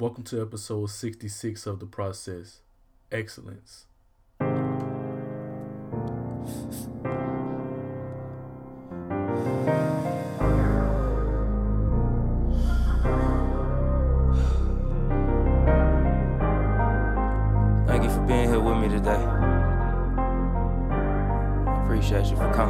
Welcome to episode 66 of The Process Excellence. Thank you for being here with me today. I appreciate you for coming.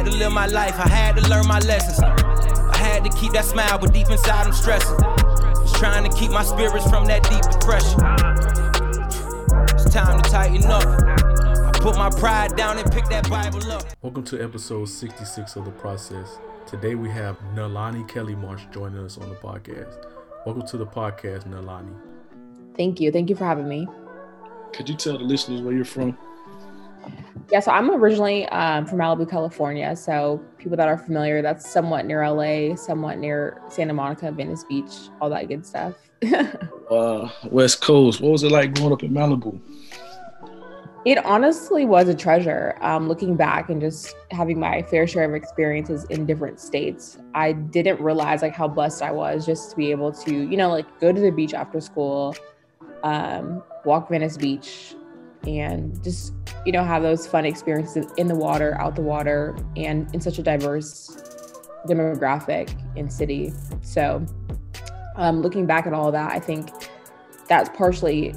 I had to live my life, I had to learn my lessons. I had to keep that smile, but deep inside I'm stressing. Just trying to keep my spirits from that deep depression. It's time to tighten up. I put my pride down and pick that Bible up. Welcome to episode 66 of The Process. Today we have Nalani KelleyMarsh joining us on the podcast. Welcome to the podcast, Nalani. Thank you. Thank you for having me. Could you tell the listeners where you're from? Yeah, so I'm originally um, from Malibu, California. So people that are familiar, that's somewhat near LA, somewhat near Santa Monica, Venice Beach, all that good stuff. Uh, West Coast. What was it like growing up in Malibu? it honestly was a treasure. Um, looking back and just having my fair share of experiences in different states, I didn't realize like how blessed I was just to be able to, you know, like go to the beach after school, um, walk Venice Beach, and just you know have those fun experiences in the water, out the water, and in such a diverse demographic and city. So, um, looking back at all that, I think that's partially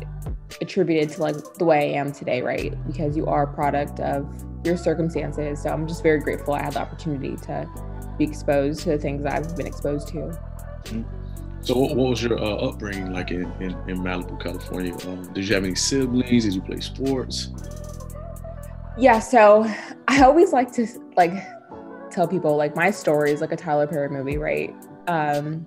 attributed to like the way I am today, right? Because you are a product of your circumstances. So I'm just very grateful I had the opportunity to be exposed to the things I've been exposed to. So, what, what was your uh, upbringing like in, in, in Malibu, California? Um, did you have any siblings? Did you play sports? Yeah, so I always like to like tell people like my story is like a Tyler Perry movie, right? Um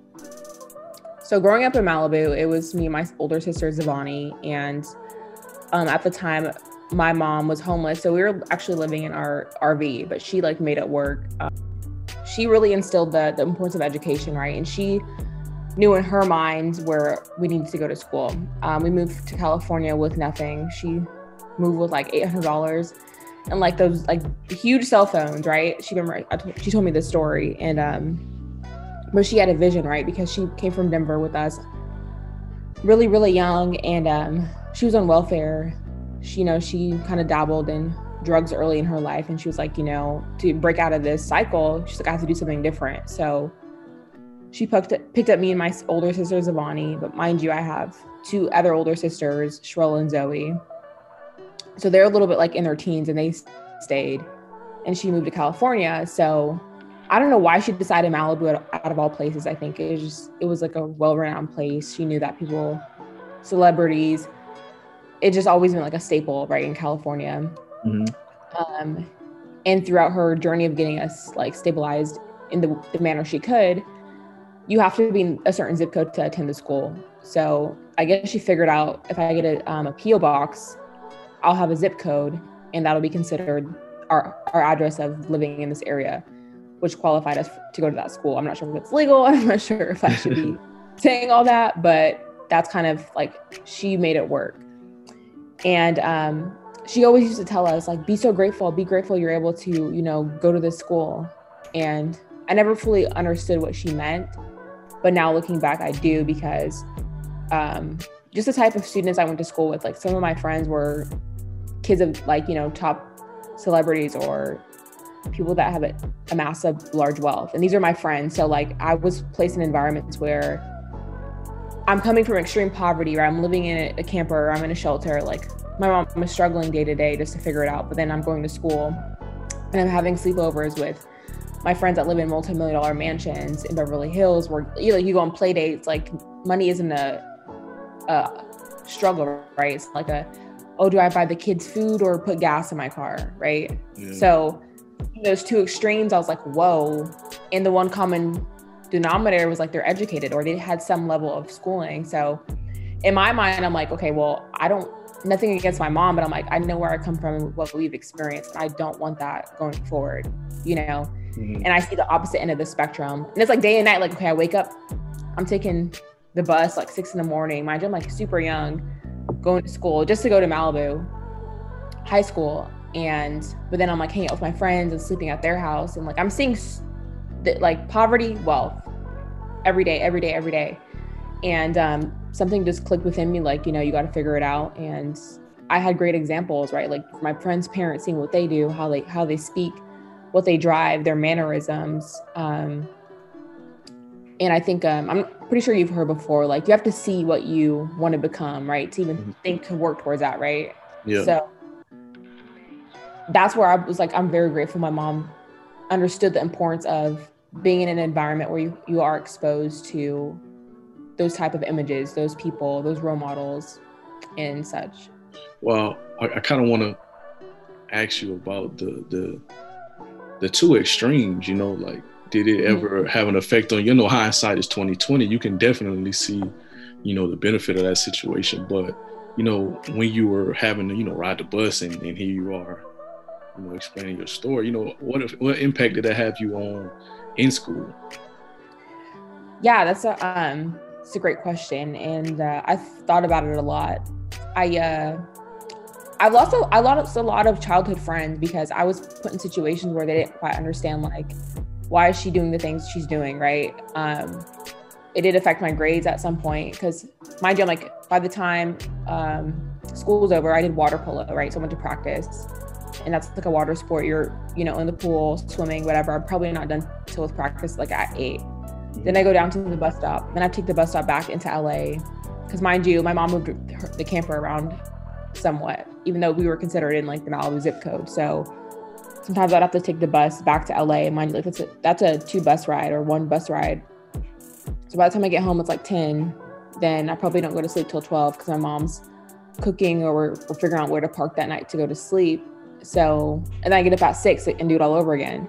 so growing up in Malibu, it was me and my older sister Zavani, and um, at the time, my mom was homeless, so we were actually living in our RV, but she like made it work. Um, she really instilled the the importance of education, right? And she knew in her mind where we needed to go to school. Um, we moved to California with nothing. She moved with like eight hundred dollars and like those like huge cell phones, right? She remember told, she told me this story, and um, but she had a vision, right? Because she came from Denver with us, really really young, and um, she was on welfare. She, you know, she kind of dabbled in drugs early in her life, and she was like, you know, to break out of this cycle, she's like, I have to do something different. So she picked up, picked up me and my older sister Zavani, but mind you, I have two other older sisters, Shrella and Zoe. So they're a little bit like in their teens and they stayed. And she moved to California. So I don't know why she decided Malibu out of all places. I think it was just, it was like a well renowned place. She knew that people, celebrities, it just always been like a staple, right, in California. Mhm. Um, and throughout her journey of getting us like stabilized in the, the manner she could, you have to be in a certain zip code to attend the school. So I guess she figured out if I get a, um, a PO box, I'll have a zip code, and that'll be considered our our address of living in this area, which qualified us to go to that school. I'm not sure if it's legal. I'm not sure if I should be saying all that, but that's kind of like she made it work. And um, she always used to tell us like, be so grateful, be grateful you're able to, you know, go to this school. And I never fully understood what she meant, but now looking back, I do because um, just the type of students I went to school with, like some of my friends were kids of like, you know, top celebrities or people that have a massive large wealth. And these are my friends. So like I was placed in environments where I'm coming from extreme poverty, right? I'm living in a, camper or I'm in a shelter. Like my mom is struggling day to day just to figure it out. But then I'm going to school and I'm having sleepovers with my friends that live in multi-million dollar mansions in Beverly Hills where you know you go on play dates, like money isn't a, a struggle, right? It's like a oh, do I buy the kids food or put gas in my car, right? Yeah. So those two extremes, I was like, whoa. And the one common denominator was like they're educated or they had some level of schooling. So in my mind, I'm like, okay, well, I don't nothing against my mom, but I'm like, I know where I come from, and what we've experienced. I don't want that going forward, you know? Mhm. And I see the opposite end of the spectrum. And it's like day and night, like, okay, I wake up, I'm taking the bus like six in the morning. Mind you, I'm like super young, going to school just to go to Malibu, high school. And, but then I'm like hanging out with my friends and sleeping at their house. And like, I'm seeing like poverty, wealth every day, every day, every day. And um, something just clicked within me, like, you know, you got to figure it out. And I had great examples, right? Like my friends' parents seeing what they do, how they, how they speak, what they drive, their mannerisms. Um, and I think um, I'm pretty sure you've heard before, like you have to see what you want to become, right? To even Mhm. think to work towards that, right? Yeah. So that's where I was like, I'm very grateful my mom understood the importance of being in an environment where you, you are exposed to those type of images, those people, those role models and such. Well, I, I kind of want to ask you about the the the two extremes. You know, like did it ever have an effect on you? know, hindsight is twenty twenty. You can definitely see, you know, the benefit of that situation. But you know, when you were having to, you know, ride the bus and, and here you are, you know, explaining your story. You know, what if, what impact did that have you on in school? Yeah, that's a um it's a great question, and uh, I've thought about it a lot. I uh, I've lost a, I lost a lot of childhood friends because I was put in situations where they didn't quite understand like why is she doing the things she's doing, right? Um, it did affect my grades at some point because mind you, I'm like by the time um, school was over, I did water polo, right? So I went to practice, and that's like a water sport. You're you know in the pool, swimming, whatever. I'm probably not done till with practice like at eight. Then I go down to the bus stop. Then I take the bus stop back into LA. Because mind you, my mom moved the camper around somewhat, even though we were considered in like the Malibu zip code. So sometimes I'd have to take the bus back to LA. And mind you, like that's a that's a two bus ride or one bus ride. So by the time I get home, it's like 10. Then I probably don't go to sleep till 12 because my mom's cooking or we're, we're figuring out where to park that night to go to sleep. So, and then I get up at six and do it all over again.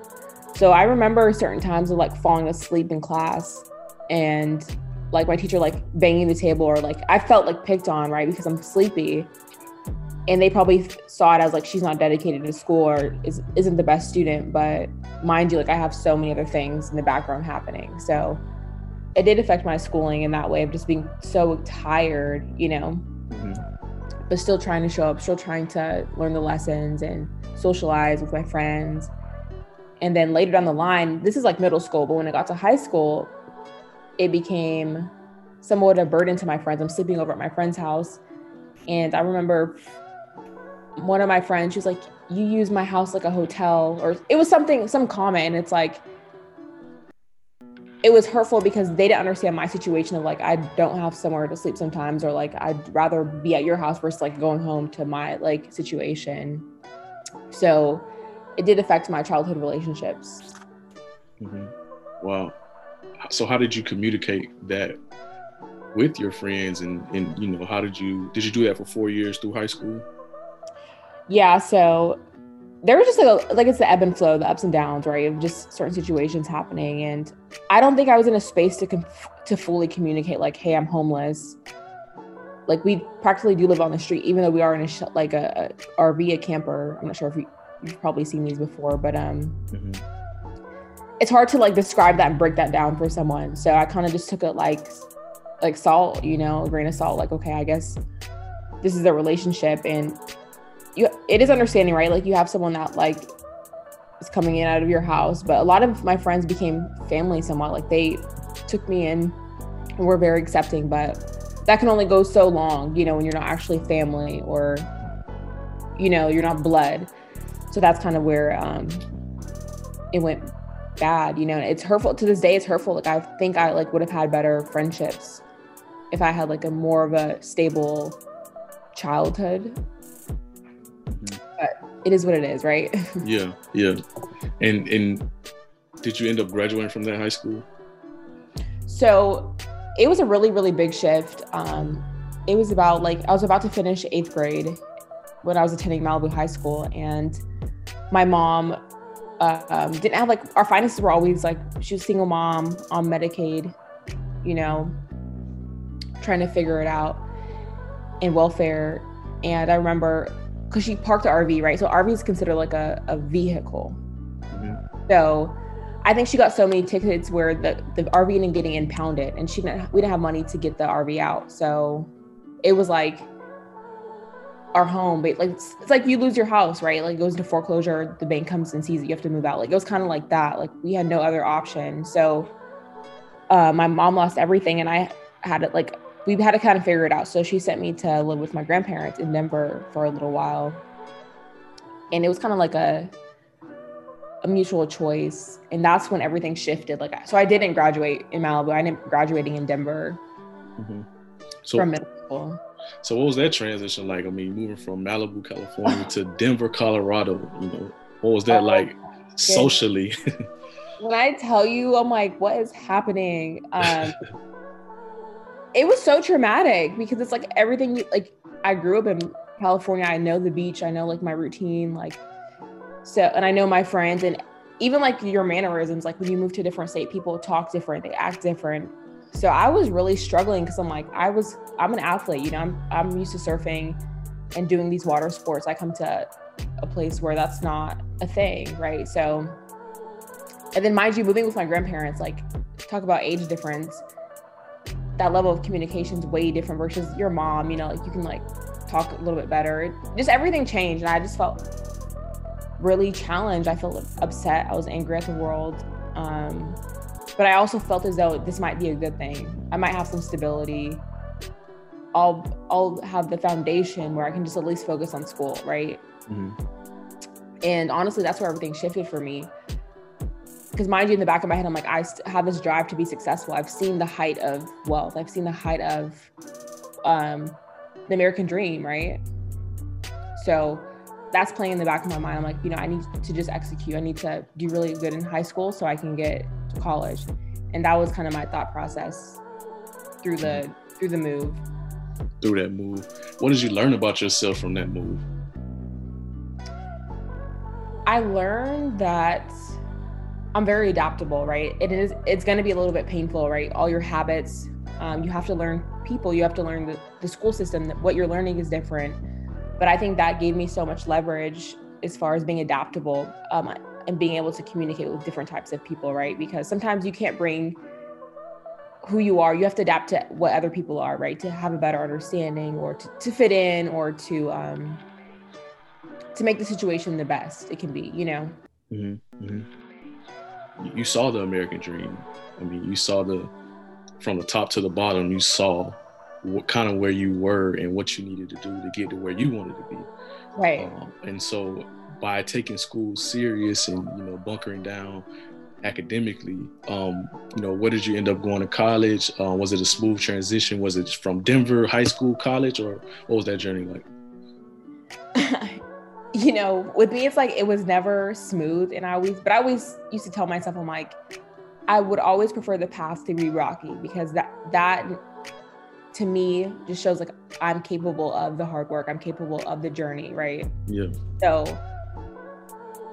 So I remember certain times of like falling asleep in class and like my teacher like banging the table or like I felt like picked on, right? Because I'm sleepy. And they probably saw it as like she's not dedicated to school or is, isn't the best student. But mind you, like I have so many other things in the background happening. So it did affect my schooling in that way of just being so tired, you know, Mhm. but still trying to show up, still trying to learn the lessons and socialize with my friends. And then later down the line, this is like middle school, but when I got to high school, it became somewhat a burden to my friends. I'm sleeping over at my friend's house. And I remember one of my friends, she was like, You use my house like a hotel, or it was something, some comment. And it's like, it was hurtful because they didn't understand my situation of like I don't have somewhere to sleep sometimes or like I'd rather be at your house versus like going home to my like situation. So it did affect my childhood relationships. Mhm. Wow. So how did you communicate that with your friends and and you know how did you did you do that for four years through high school? Yeah, so there was just like a, like it's the ebb and flow, the ups and downs, right? Of just certain situations happening, and I don't think I was in a space to com- to fully communicate like, "Hey, I'm homeless." Like we practically do live on the street, even though we are in a sh- like a, a RV, a camper. I'm not sure if you, you've probably seen these before, but um, Mhm. it's hard to like describe that and break that down for someone. So I kind of just took it like like salt, you know, a grain of salt. Like, okay, I guess this is a relationship, and you it is understanding, right? Like you have someone that like is coming in out of your house, but a lot of my friends became family somewhat. Like they took me in and were very accepting, but that can only go so long, you know, when you're not actually family or you know you're not blood. So that's kind of where um, it went bad you know it's hurtful to this day it's hurtful like i think i like would have had better friendships if I had like a more of a stable childhood. It is what it is, right? Yeah, yeah. And and did you end up graduating from that high school? So it was a really, really big shift. Um, it was about like I was about to finish eighth grade when I was attending Malibu High School, and my mom uh, um, didn't have like our finances were always like she was a single mom on Medicaid, you know, trying to figure it out in welfare. And I remember because she parked the RV, right? So RV is considered like a, a vehicle. So I think she got so many tickets where the, the RV ended getting impounded and she didn't we didn't have money to get the RV out. So it was like our home, but like it's, it's like you lose your house, right? Like it goes into foreclosure, the bank comes and sees it, you have to move out. Like it was kind of like that. Like we had no other option. So uh, my mom lost everything and I had it like we had to kind of figure it out. So she sent me to live with my grandparents in Denver for a little while. And it was kind of like a a mutual choice. And that's when everything shifted. Like so I didn't graduate in Malibu. I ended up graduating in Denver Mhm. So from middle school. so what was that transition like? I mean, moving from Malibu, California to Denver, Colorado. You know, what was that Oh, like socially? when I tell you, I'm like, what is happening? Um, it was so traumatic because it's like everything. you- Like I grew up in California. I know the beach. I know like my routine. Like so, and I know my friends and even like your mannerisms. Like when you move to a different state, people talk different. They act different. So I was really struggling because I'm like, I was, I'm an athlete. You know, I'm, I'm used to surfing and doing these water sports. I come to a place where that's not a thing, right? So and then mind you, moving with my grandparents, like talk about age difference, that level of communication is way different versus your mom, you know, like you can like talk a little bit better. Just everything changed. And I just felt really challenged. I felt upset. I was angry at the world. Um, but I also felt as though this might be a good thing. I might have some stability. I'll I'll have the foundation where I can just at least focus on school, right? Mhm. And honestly, that's where everything shifted for me because mind you in the back of my head i'm like i have this drive to be successful. I've seen the height of wealth. I've seen the height of um, the american dream right? So that's playing in the back of my mind. I'm like you know i need to just execute. I need to do really good in high school so i can get to college. And that was kind of my thought process through the through the move. Through that move. What did you learn about yourself from that move? I learned that I'm very adaptable, right? It is it's going to be a little bit painful, right? All your habits, um, you have to learn people, you have to learn the, the school system. What you're learning is different, but I think that gave me so much leverage as far as being adaptable um, and being able to communicate with different types of people, right? Because sometimes you can't bring who you are. You have to adapt to what other people are, right? To have a better understanding or to, to fit in or to um, to make the situation the best it can be, you know. Mm-hmm. Mm-hmm. You saw the American dream. I mean, you saw the from the top to the bottom. You saw what kind of where you were and what you needed to do to get to where you wanted to be. Right. Um, and so, by taking school serious and you know bunkering down academically, um, you know, where did you end up going to college? Uh, was it a smooth transition? Was it from Denver high school, college, or what was that journey like? you know, with me, it's like it was never smooth. And I always, but I always used to tell myself, I'm like, I would always prefer the path to be rocky because that, that to me just shows like I'm capable of the hard work, I'm capable of the journey, right? Yeah. So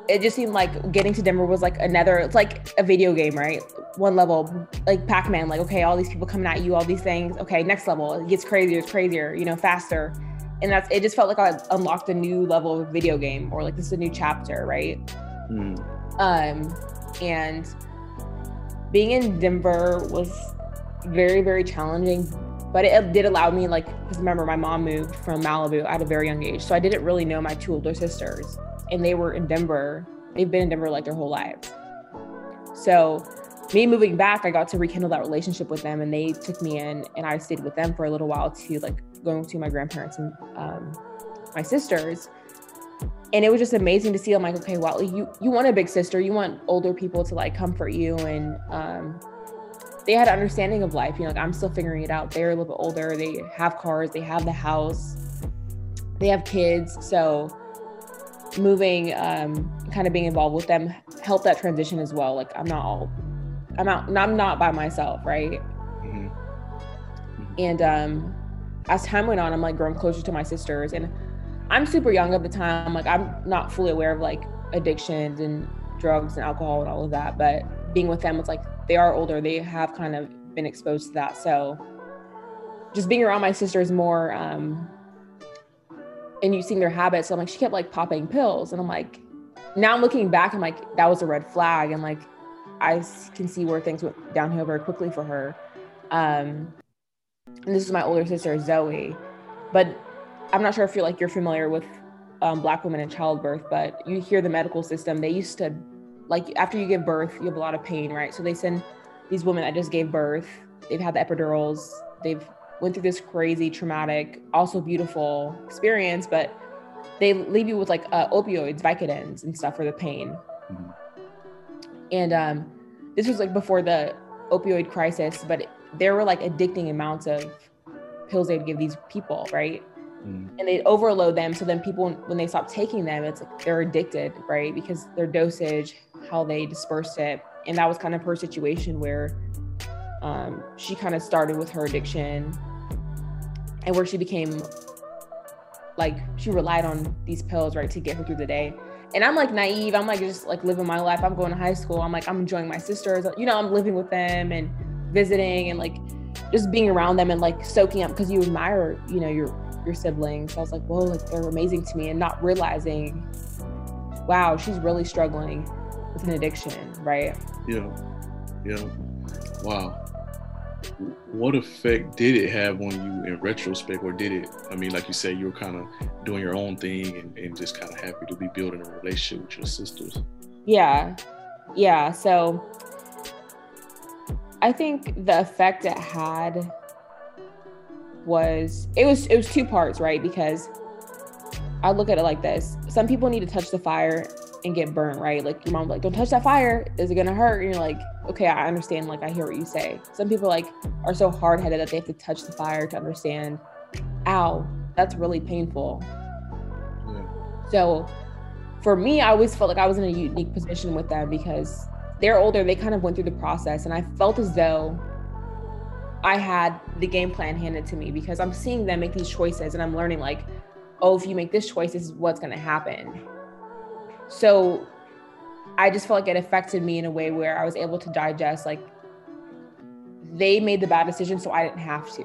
it just seemed like getting to Denver was like another, it's like a video game, right? One level, like Pac Man, like, okay, all these people coming at you, all these things. Okay, next level, it gets crazier, it's crazier, you know, faster. And that's, it just felt like I unlocked a new level of video game or like this is a new chapter, right? Mm. Um, and being in Denver was very, very challenging, but it did allow me, like, because remember, my mom moved from Malibu at a very young age. So I didn't really know my two older sisters, and they were in Denver. They've been in Denver like their whole lives. So me moving back, I got to rekindle that relationship with them, and they took me in, and I stayed with them for a little while to like going to my grandparents and um, my sisters and it was just amazing to see. I'm like, okay, well, you you want a big sister, you want older people to like comfort you and um, they had an understanding of life. You know, like I'm still figuring it out. They're a little bit older. They have cars. They have the house. They have kids. So moving, um, kind of being involved with them helped that transition as well. Like I'm not all, I'm out. I'm not by myself, right? Mhm. And um, as time went on, I'm like growing closer to my sisters, and I'm super young at the time. Like I'm not fully aware of like addictions and drugs and alcohol and all of that. But being with them, it's like they are older. They have kind of been exposed to that. So just being around my sisters more, um, and you seeing their habits. So I'm like, she kept like popping pills, and I'm like, now I'm looking back, I'm like, that was a red flag, and like I can see where things went downhill very quickly for her. Um, and this is my older sister Zoe, but I'm not sure if you're like you're familiar with um, Black women in childbirth, but you hear the medical system. They used to like after you give birth, you have a lot of pain, right? So they send these women that just gave birth. They've had the epidurals. They've went through this crazy, traumatic, also beautiful experience, but they leave you with like uh, opioids, Vicodins, and stuff for the pain. Mhm. And um, this was like before the opioid crisis, but there were like addicting amounts of pills they'd give these people, right? Mhm. And they'd overload them. So then people, when they stop taking them, it's like they're addicted, right? Because their dosage, how they dispersed it. And that was kind of her situation where um, she kind of started with her addiction and where she became like she relied on these pills right to get her through the day and i'm like naive i'm like just like living my life i'm going to high school i'm like i'm enjoying my sisters you know i'm living with them and visiting and like just being around them and like soaking up because you admire you know your your siblings so i was like whoa like they're amazing to me and not realizing wow she's really struggling with an addiction right Yeah. Yeah. Wow. What effect did it have on you in retrospect, or did it? I mean, like you said, you were kind of doing your own thing and, and just kind of happy to be building a relationship with your sisters. Yeah. Yeah. So I think the effect it had was it was it was two parts, right? Because I look at it like this. Some people need to touch the fire and get burnt, right? Like your mom like, don't touch that fire. Is it gonna hurt? And you're like, okay, I understand, like I hear what you say. Some people like are so hard headed that they have to touch the fire to understand, ow, that's really painful. Yeah. So for me, I always felt like I was in a unique position with them because they're older, they kind of went through the process, and I felt as though I had the game plan handed to me because I'm seeing them make these choices and I'm learning, like, oh, if you make this choice, this is what's going to happen. So I just felt like it affected me in a way where I was able to digest, like, they made the bad decision, so I didn't have to.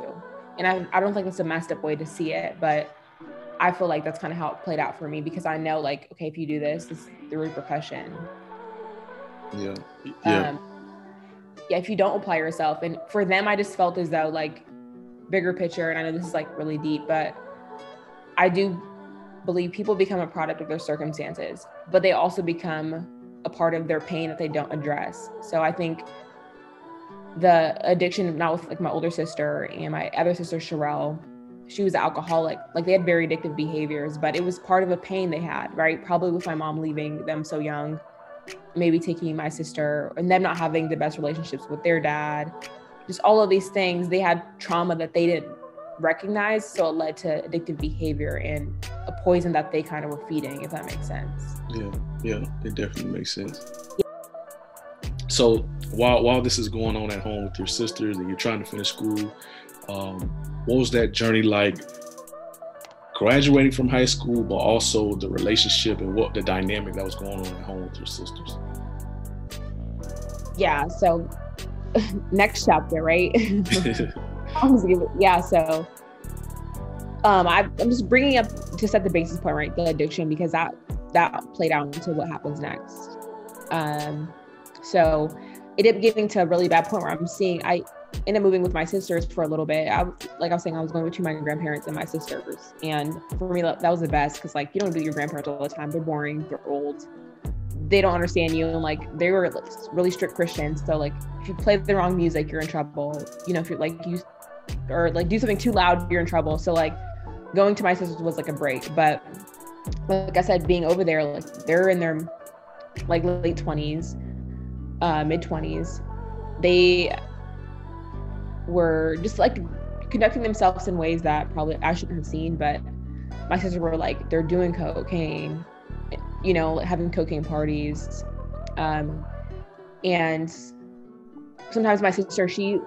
And I, I don't think it's a messed up way to see it, but I feel like that's kind of how it played out for me because I know, like, okay, if you do this, this is the repercussion. Yeah. Yeah. Um, yeah, if you don't apply yourself. And for them, I just felt as though, like, bigger picture, and I know this is like really deep, but I do believe people become a product of their circumstances, but they also become a part of their pain that they don't address. So I think the addiction, not with like my older sister and my other sister, Sherelle, she was an alcoholic. Like they had very addictive behaviors, but it was part of a pain they had, right? Probably with my mom leaving them so young, maybe taking my sister and them not having the best relationships with their dad. Just all of these things, they had trauma that they didn't recognize. So it led to addictive behavior and a poison that they kind of were feeding, if that makes sense. Yeah, yeah, it definitely makes sense. So while while this is going on at home with your sisters and you're trying to finish school, um, what was that journey like? Graduating from high school, but also the relationship and what the dynamic that was going on at home with your sisters. Yeah. So next chapter, right? Just yeah. So um, I, I'm just bringing up to set the basis point, right? The addiction, because that that played out into what happens next. Um, so it ended up getting to a really bad point where I'm seeing I ended moving with my sisters for a little bit. I like I was saying, I was going between my grandparents and my sisters, and for me that, that was the best because like you don't do your grandparents all the time. They're boring. They're old. They don't understand you, and like they were like, really strict Christians. So like if you play the wrong music, you're in trouble. You know, if you're like you or like do something too loud, you're in trouble. So like going to my sisters was like a break. But like I said, being over there, like they're in their like late twenties, uh, mid twenties. They were just like conducting themselves in ways that probably I shouldn't have seen, but my sisters were like they're doing cocaine, you know, having cocaine parties, um, and sometimes my sister she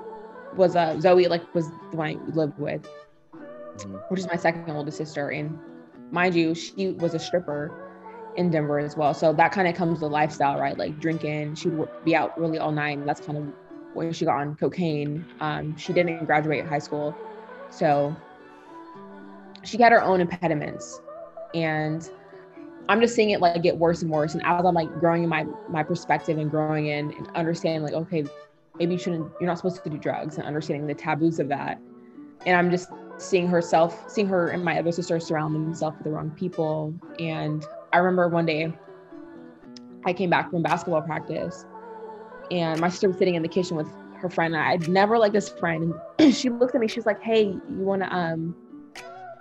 was uh, Zoe like was the one I lived with, Mhm. which is my second oldest sister, and mind you, she was a stripper in Denver as well. So that kind of comes with lifestyle, right? Like drinking, she would be out really all night. And that's kind of when she got on cocaine. Um, she didn't graduate high school, so she had her own impediments, and I'm just seeing it like get worse and worse. And as I'm like growing in my my perspective and growing in and understanding like, okay, maybe you shouldn't, you're not supposed to do drugs and understanding the taboos of that. And I'm just seeing herself, seeing her and my other sister surround themselves with the wrong people. And I remember one day I came back from basketball practice and my sister was sitting in the kitchen with her friend. I'd never liked this friend. And she looked at me, she was like, Hey, you wanna um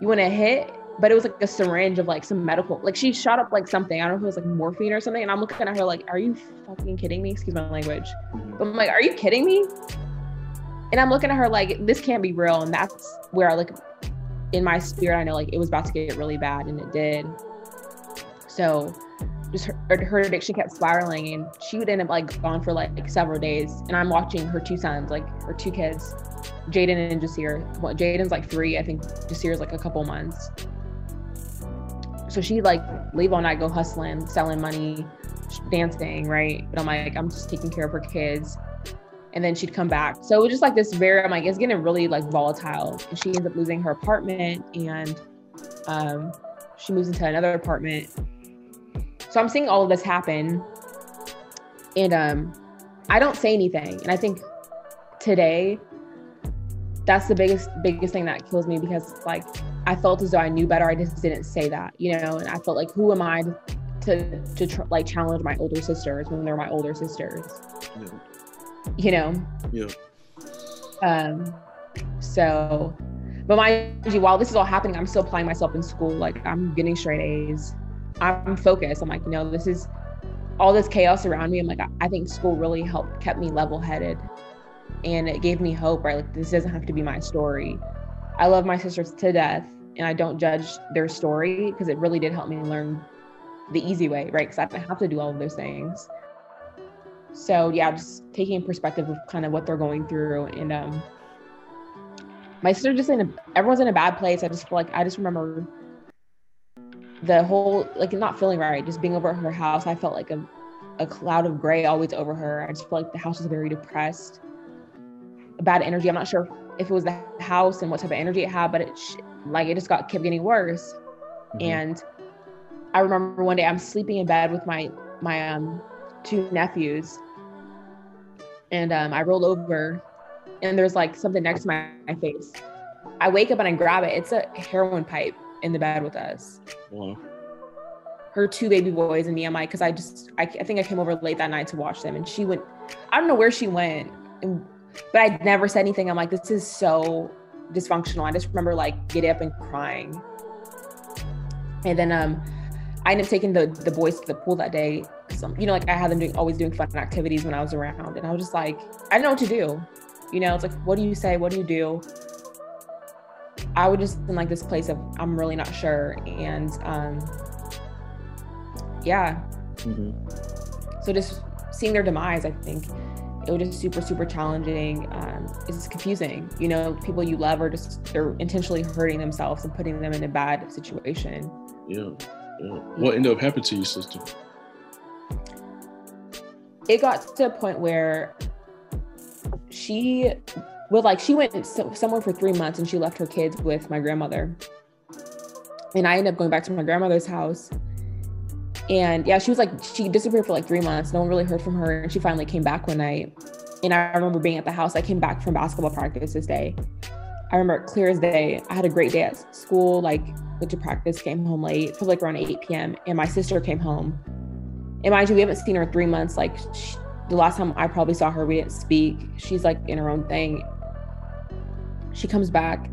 you wanna hit? But it was like a syringe of like some medical, like she shot up like something. I don't know if it was like morphine or something. And I'm looking at her like, Are you fucking kidding me? Excuse my language. But I'm like, Are you kidding me? And I'm looking at her like, This can't be real. And that's where I like in my spirit, I know like it was about to get really bad and it did. So just her, her addiction kept spiraling and she would end up like gone for like several days. And I'm watching her two sons, like her two kids, Jaden and Jasir. Well, Jaden's like three, I think Jasir's like a couple months. So she like leave all night, go hustling, selling money, dancing, right? But I'm like, I'm just taking care of her kids. And then she'd come back. So it was just like this very, I'm like, it's getting really like volatile. And she ends up losing her apartment and um, she moves into another apartment. So I'm seeing all of this happen. And um, I don't say anything. And I think today, that's the biggest biggest thing that kills me because like I felt as though I knew better. I just didn't say that, you know. And I felt like, who am I to to tr- like challenge my older sisters when they're my older sisters, Yeah. you know? Yeah. Um, so, but mind you, while this is all happening, I'm still applying myself in school. Like I'm getting straight A's. I'm focused. I'm like, you know, this is all this chaos around me. I'm like, I, think school really helped, kept me level headed, and it gave me hope. Right, like this doesn't have to be my story. I love my sisters to death, and I don't judge their story because it really did help me learn the easy way, right? Because I didn't have to do all of those things. So yeah, just taking perspective of kind of what they're going through, and um, my sister just in a, everyone's in a bad place. I just feel like I just remember the whole like not feeling right, just being over at her house. I felt like a, a cloud of gray always over her. I just felt like the house was very depressed, a bad energy. I'm not sure if it was the house and what type of energy it had, but it sh- like it just got kept getting worse. Mhm. And I remember one day I'm sleeping in bed with my my um two nephews, and um, I roll over, and there's like something next to my, my face. I wake up and I grab it. It's a heroin pipe in the bed with us. Wow. Her two baby boys and me. I'm like, because I just I, I think I came over late that night to watch them, and she went. I don't know where she went, and, but I never said anything. I'm like, this is so dysfunctional. I just remember like getting up and crying. And then um, I ended up taking the the boys to the pool that day. Some, you know, like I had them doing always doing fun activities when I was around, and I was just like, I didn't know what to do. You know, it's like, what do you say? What do you do? I would just in like this place of I'm really not sure, and um, yeah. Mhm. So just seeing their demise, I think it was just super super challenging. Um, it's confusing. You know, people you love are just they're intentionally hurting themselves and putting them in a bad situation. Yeah. Yeah. What ended up happening to your sister? it got to a point where she well like she went so, somewhere for three months and she left her kids with my grandmother. And i ended up going back to my grandmother's house. And yeah she was like she disappeared for like three months. No one really heard from her. And she finally came back one night. And i remember being at the house. I came back from basketball practice this day. I remember clear as day. I had a great day at school like went to practice came home late. Probably like around 8 p.m and my sister came home. And mind you, we haven't seen her three months. Like sh the last time I probably saw her, we didn't speak. She's like in her own thing. She comes back,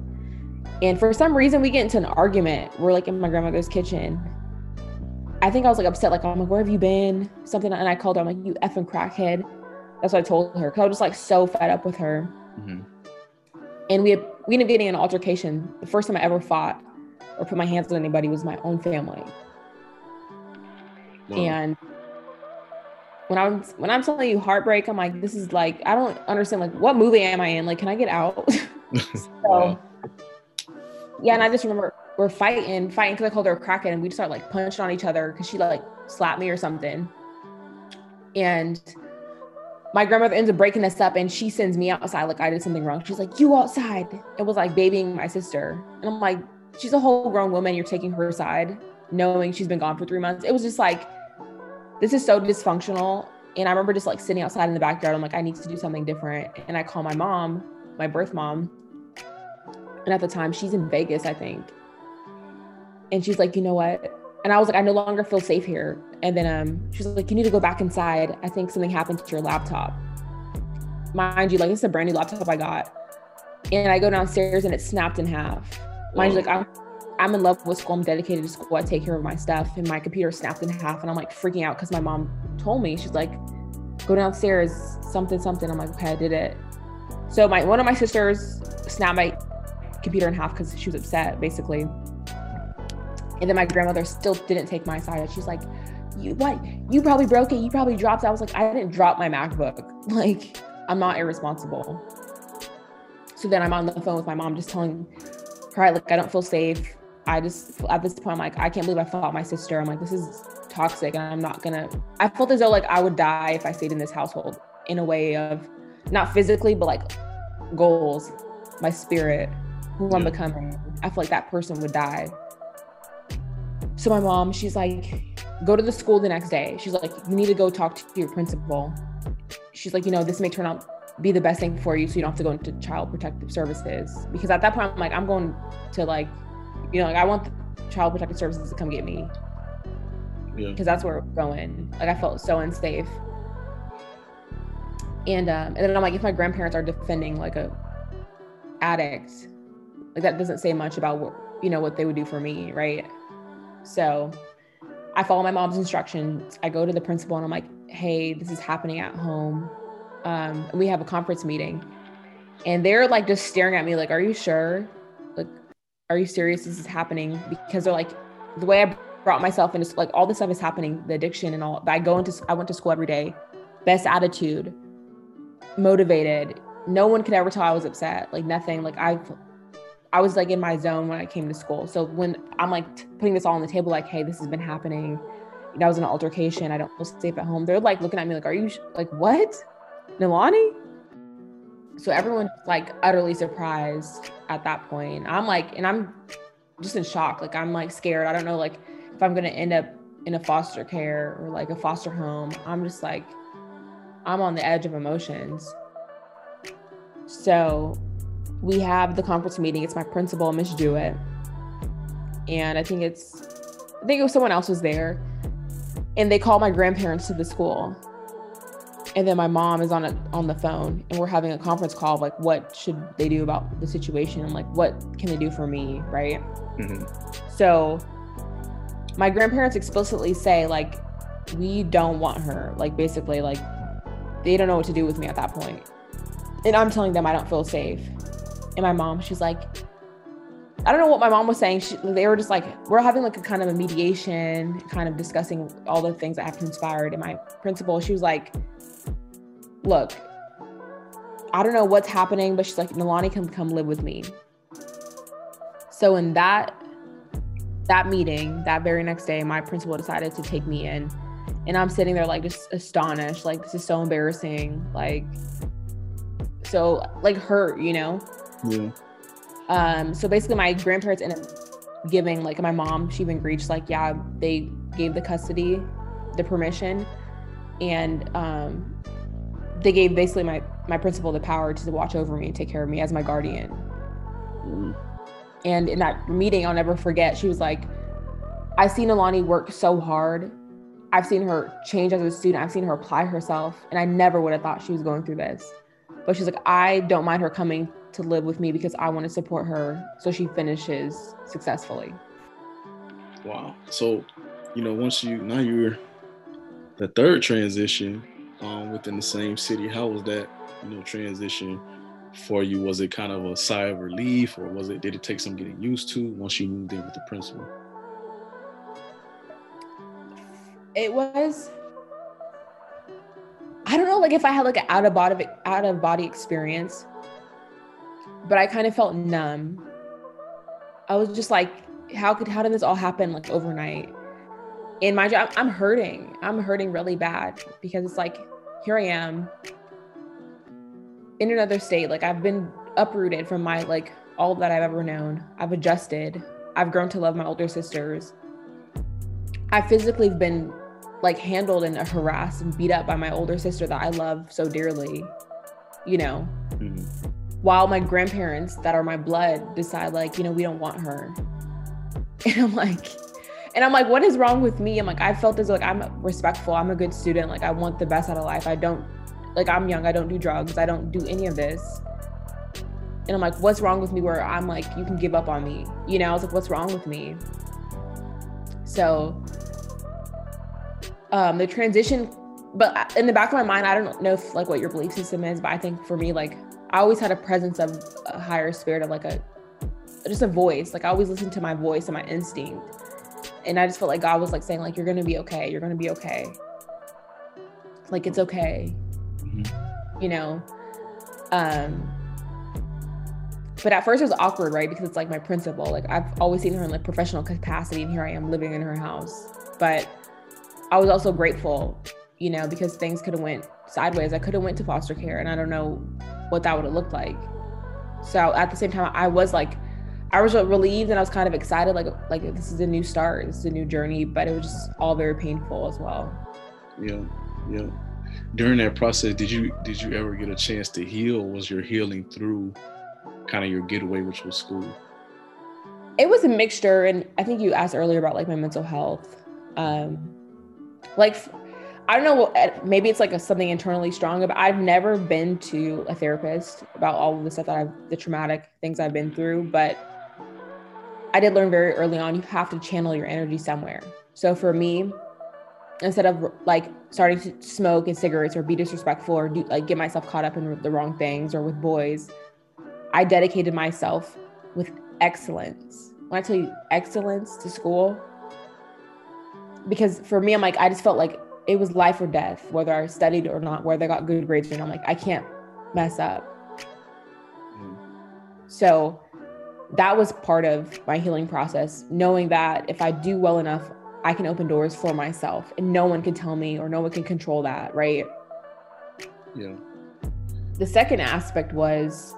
and for some reason, we get into an argument. We're like in my grandmother's kitchen. I think I was like upset. Like I'm like, where have you been? Something, and I called her. I'm like, you effing crackhead. That's what I told her. Cause I was just like so fed up with her. Mhm. and we had, we ended up getting in an altercation. The first time I ever fought or put my hands on anybody was my own family. Wow. And when I'm when I'm telling you heartbreak, I'm like, this is like I don't understand. Like, what movie am I in? Like, can I get out? so Wow. yeah, and I just remember we're fighting, fighting because I called her a crackhead, and we just start like punching on each other because she like slapped me or something. And my grandmother ends up breaking us up, and she sends me outside like I did something wrong. She's like, "You outside." It was like babying my sister, and I'm like, "She's a whole grown woman. You're taking her side, knowing she's been gone for three months." It was just like, this is so dysfunctional. And I remember just like sitting outside in the backyard. I'm like, I need to do something different. And I call my mom, my birth mom. And at the time, she's in Vegas, I think. And she's like, you know what? And I was like, I no longer feel safe here. And then um, she's like, you need to go back inside. I think something happened to your laptop. Mind you, like this is a brand new laptop I got. And I go downstairs and it snapped in half. Mind you, like I'm I'm in love with school. I'm dedicated to school. I take care of my stuff. And my computer snapped in half. And I'm like freaking out because my mom told me, she's like, go downstairs, something, something. I'm like, okay, I did it. So my one of my sisters snapped my computer in half because she was upset, basically. And then my grandmother still didn't take my side. She's like, you what? You probably broke it. You probably dropped it. I was like, I didn't drop my MacBook. Like, I'm not irresponsible. So then I'm on the phone with my mom, just telling her, like, I don't feel safe. I just at this point I'm like, I can't believe I fought my sister. I'm like, this is toxic and I'm not gonna I felt as though like I would die if I stayed in this household in a way of not physically, but like goals, my spirit, who I'm becoming. I feel like that person would die. So my mom, she's like, go to the school the next day. She's like, you need to go talk to your principal. She's like, you know, this may turn out be the best thing for you so you don't have to go into child protective services. Because at that point I'm like, I'm going to like, you know, like I want the child protective services to come get me Yeah. because that's where we're going. Like I felt so unsafe. And um, and then I'm like, if my grandparents are defending like a addict, like that doesn't say much about what you know what they would do for me, right? So I follow my mom's instructions. I go to the principal and I'm like, hey, this is happening at home. Um, and we have a conference meeting. And they're like just staring at me like, are you sure? Are you serious? This is happening? Because they're like, the way I brought myself into like all this stuff is happening, the addiction and all. But I go into I went to school every day, best attitude, motivated. No one could ever tell I was upset. Like nothing. Like I, I was like in my zone when I came to school. So when I'm like putting this all on the table, like, hey, this has been happening. That was an altercation. I don't feel safe at home. They're like looking at me like, are you like what, Nalani? So everyone's like utterly surprised at that point. I'm like, and I'm just in shock. Like I'm like scared. I don't know like if I'm gonna end up in a foster care or like a foster home. I'm just like, I'm on the edge of emotions. So we have the conference meeting. It's my principal, Miss Jewett. And I think it's I think it was someone else was there. And they call my grandparents to the school. And then my mom is on a, on the phone and we're having a conference call of like what should they do about the situation and like what can they do for me, right? Mhm. So my grandparents explicitly say like we don't want her. Like basically like they don't know what to do with me at that point. And I'm telling them I don't feel safe. And my mom, she's like I don't know what my mom was saying. She, they were just like, we're having like a kind of a mediation, kind of discussing all the things that have transpired. And my principal, she was like, look, I don't know what's happening, but she's like, Nalani can come live with me. So in that that meeting, that very next day, my principal decided to take me in. And I'm sitting there like just astonished, like this is so embarrassing, like so like hurt, you know? Yeah. Um, so basically my grandparents ended up giving like my mom, she even reached, like, yeah, they gave the custody, the permission, and um they gave basically my my principal the power to watch over me and take care of me as my guardian. And in that meeting, I'll never forget, she was like, I've seen Alani work so hard. I've seen her change as a student. I've seen her apply herself. And I never would have thought she was going through this. But she's like, I don't mind her coming to live with me because I want to support her so she finishes successfully. Wow. So, you know, once you now you're the third transition um, within the same city. How was that, you know, transition for you? Was it kind of a sigh of relief, or was it did it take some getting used to once you moved in with the principal? It was. I don't know, like if I had like an out of body out of body experience, but I kind of felt numb. I was just like, how could how did this all happen like overnight? In my job, I'm hurting. I'm hurting really bad because it's like here I am in another state. Like I've been uprooted from my like all that I've ever known. I've adjusted. I've grown to love my older sisters. I physically been like handled and harassed and beat up by my older sister that I love so dearly, you know. Mm-hmm. While my grandparents that are my blood decide like, you know, we don't want her. And I'm like, and I'm like, what is wrong with me? I'm like, I felt as like I'm respectful. I'm a good student. Like I want the best out of life. I don't like I'm young. I don't do drugs. I don't do any of this. And I'm like, what's wrong with me where I'm like, you can give up on me? You know, I was like, what's wrong with me? So um the transition, but in the back of my mind, I don't know if like what your belief system is, but I think for me, like I always had a presence of a higher spirit of like a just a voice. Like I always listened to my voice and my instinct. And I just felt like God was like saying, like, you're gonna be okay, you're gonna be okay. Like it's okay. Mm-hmm. You know? Um but at first it was awkward, right? Because it's like my principal. Like I've always seen her in like professional capacity, and here I am living in her house. But I was also grateful, you know, because things could have went sideways. I could have went to foster care, and I don't know what that would have looked like. So at the same time, I was like, I was relieved and I was kind of excited, like like this is a new start, this is a new journey. But it was just all very painful as well. Yeah, yeah. During that process, did you did you ever get a chance to heal? Was your healing through kind of your getaway, which was school? It was a mixture, and I think you asked earlier about like my mental health. Um, like I don't know, eh, maybe it's like a, something internally strong, but I've never been to a therapist about all of the stuff that I've, the traumatic things I've been through. But I did learn very early on, you have to channel your energy somewhere. So for me, instead of like starting to smoke and cigarettes or be disrespectful or do, like get myself caught up in the wrong things or with boys, I dedicated myself with excellence. When I tell you excellence to school, because for me, I'm like, I just felt like it was life or death, whether I studied or not, whether I got good grades or not. I'm like, I can't mess up. Mm. So that was part of my healing process, knowing that if I do well enough, I can open doors for myself and no one can tell me or no one can control that, right? Yeah. The second aspect was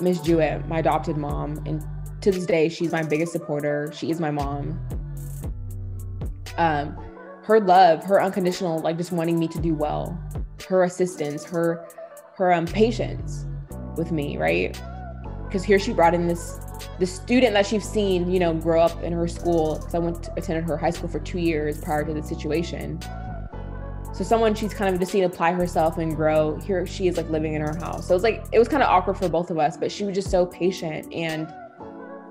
Miss Jewett, my adopted mom. And to this day, she's my biggest supporter. She is my mom. Um, her love, her unconditional, like just wanting me to do well, her assistance, her her um patience with me, right? Because here she brought in this the student that she's seen, you know, grow up in her school. Because I went to, attended her high school for two years prior to the situation. So someone she's kind of just seen apply herself and grow. Here she is like living in her house. So it was like it was kind of awkward for both of us, but she was just so patient and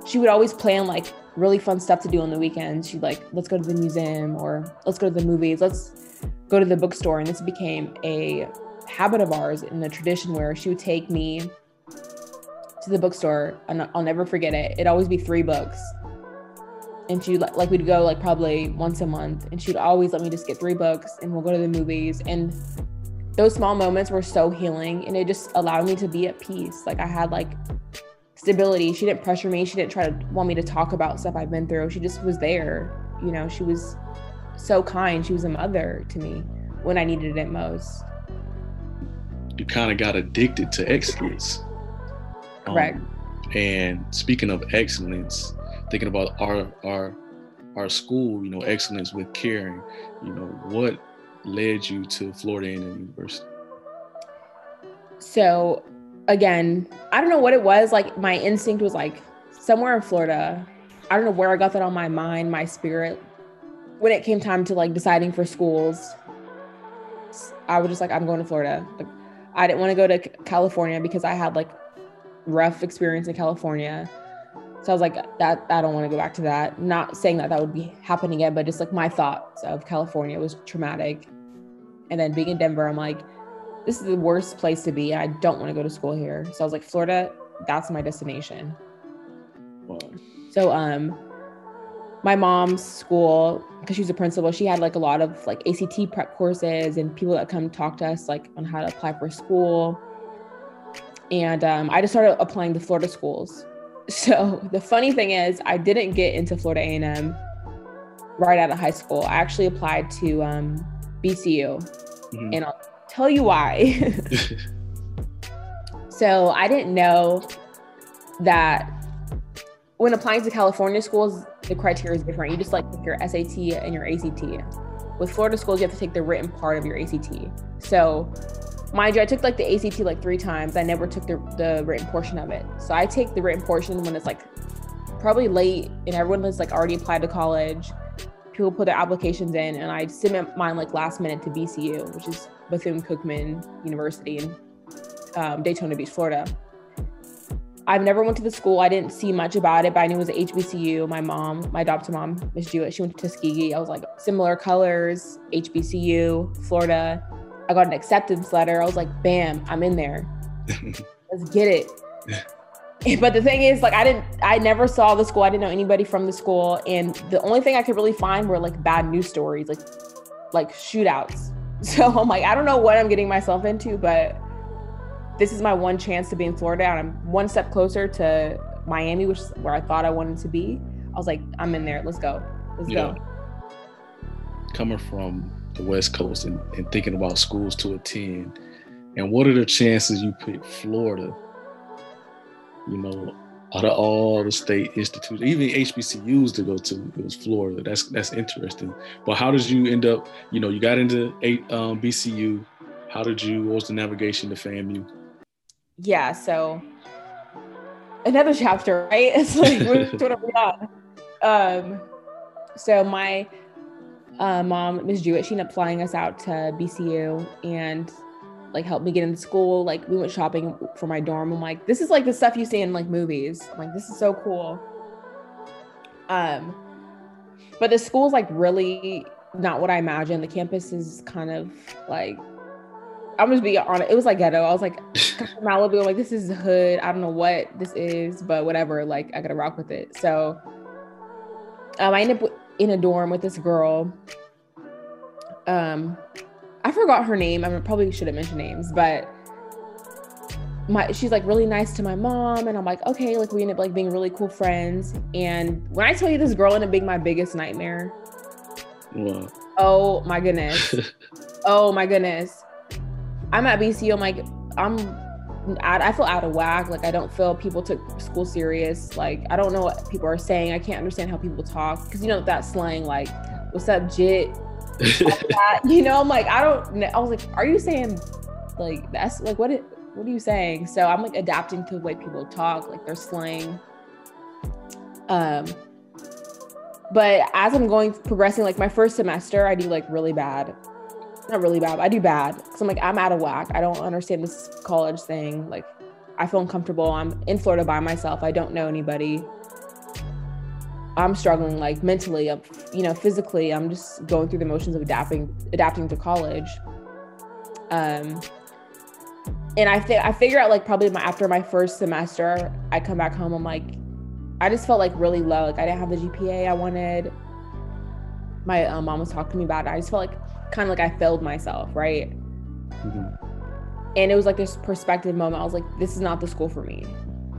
she would always plan like really fun stuff to do on the weekends. She'd like, let's go to the museum or let's go to the movies, let's go to the bookstore. And this became a habit of ours in the tradition where she would take me to the bookstore and I'll never forget it. It'd always be three books. And she like we'd go like probably once a month and she'd always let me just get three books and we'll go to the movies and those small moments were so healing and it just allowed me to be at peace. Like I had like stability. She didn't pressure me. She didn't try to want me to talk about stuff I've been through. She just was there. You know, she was so kind. She was a mother to me when I needed it most. You kind of got addicted to excellence. Correct. Um, and speaking of excellence, thinking about our our our school, you know, excellence with caring, you know, what led you to Florida A&M University? So again, I don't know what it was. Like my instinct was like somewhere in Florida. I don't know where I got that on my mind, my spirit. When it came time to like deciding for schools, I was just like, I'm going to Florida. Like, I didn't want to go to California because I had like rough experience in California. So I was like, that I don't want to go back to that. Not saying that that would be happening again, but just like my thoughts of California was traumatic. And then being in Denver, I'm like, this is the worst place to be. I don't want to go to school here. So I was like, Florida, that's my destination. Wow. So um my mom's school, because she's a principal, she had like a lot of like ACT prep courses and people that come talk to us like on how to apply for school. And um, I just started applying to Florida schools. So the funny thing is, I didn't get into Florida A&M right out of high school. I actually applied to um, BCU, Mhm. and tell you why. so I didn't know that when applying to California schools, the criteria is different. You just like your SAT and your ACT. With Florida schools, you have to take the written part of your ACT. So, mind you, I took like the ACT like three times. I never took the, the written portion of it. So I take the written portion when it's like probably late and everyone has like already applied to college. People put their applications in, and I submit mine like last minute to BCU, which is Bethune Cookman University in um, Daytona Beach, Florida. I've never went to the school. I didn't see much about it, but I knew it was a HBCU. My mom, my adopted mom, Miss Jewett, she went to Tuskegee. I was like, similar colors, HBCU, Florida. I got an acceptance letter. I was like, bam, I'm in there. Let's get it. But the thing is, like, I didn't, I never saw the school. I didn't know anybody from the school. And the only thing I could really find were like bad news stories, like, like shootouts. So I'm like, I don't know what I'm getting myself into, but this is my one chance to be in Florida, and I'm one step closer to Miami, which is where I thought I wanted to be. I was like, I'm in there. Let's go. Let's Yeah. go. Coming from the West Coast and, and thinking about schools to attend, and what are the chances you pick Florida? You know, out of all the state institutes, even HBCUs to go to, it was Florida. That's that's interesting. But how did you end up? You know, you got into eight um, BCU. How did you? What was the navigation to FAMU? Yeah. So another chapter, right? It's like of done. Um, so my uh, mom, Miss Jewett, she ended up flying us out to BCU and like helped me get into school. Like we went shopping for my dorm. I'm like, this is like the stuff you see in like movies. I'm like, this is so cool. Um, but the school's like really not what I imagined. The campus is kind of like I'm just being honest. It was like ghetto. I was like Malibu. I'm like, this is hood. I don't know what this is, but whatever. Like, I gotta rock with it. So, um, I ended up in a dorm with this girl. Um, I forgot her name. I probably should have mentioned names, but my she's like really nice to my mom, and I'm like, okay, like we end up like being really cool friends. And when I tell you this girl ended up being my biggest nightmare, Wow. oh my goodness, oh my goodness. I'm at BCU. I'm like, I'm, I, I feel out of whack. Like, I don't feel people took school serious. Like, I don't know what people are saying. I can't understand how people talk because you know that slang, like, "What's up, jit?" you know, I'm like, I don't. I was like, are you saying like that's like what? It, what are you saying? So I'm like adapting to the way people talk, like their slang. Um, but as I'm going progressing, like my first semester, I do like really bad not really bad. I do bad because I'm like I'm out of whack. I don't understand this college thing. Like I feel uncomfortable. I'm in Florida by myself. I don't know anybody. I'm struggling like mentally, up you know, physically. I'm just going through the motions of adapting adapting to college. Um, and I think I figure out like probably my after my first semester, I come back home. I'm like, I just felt like really low. Like I didn't have the GPA I wanted. My uh, mom was talking to me about it. I just felt like kind of like I failed myself, right? Mhm. And it was like this perspective moment. I was like, this is not the school for me.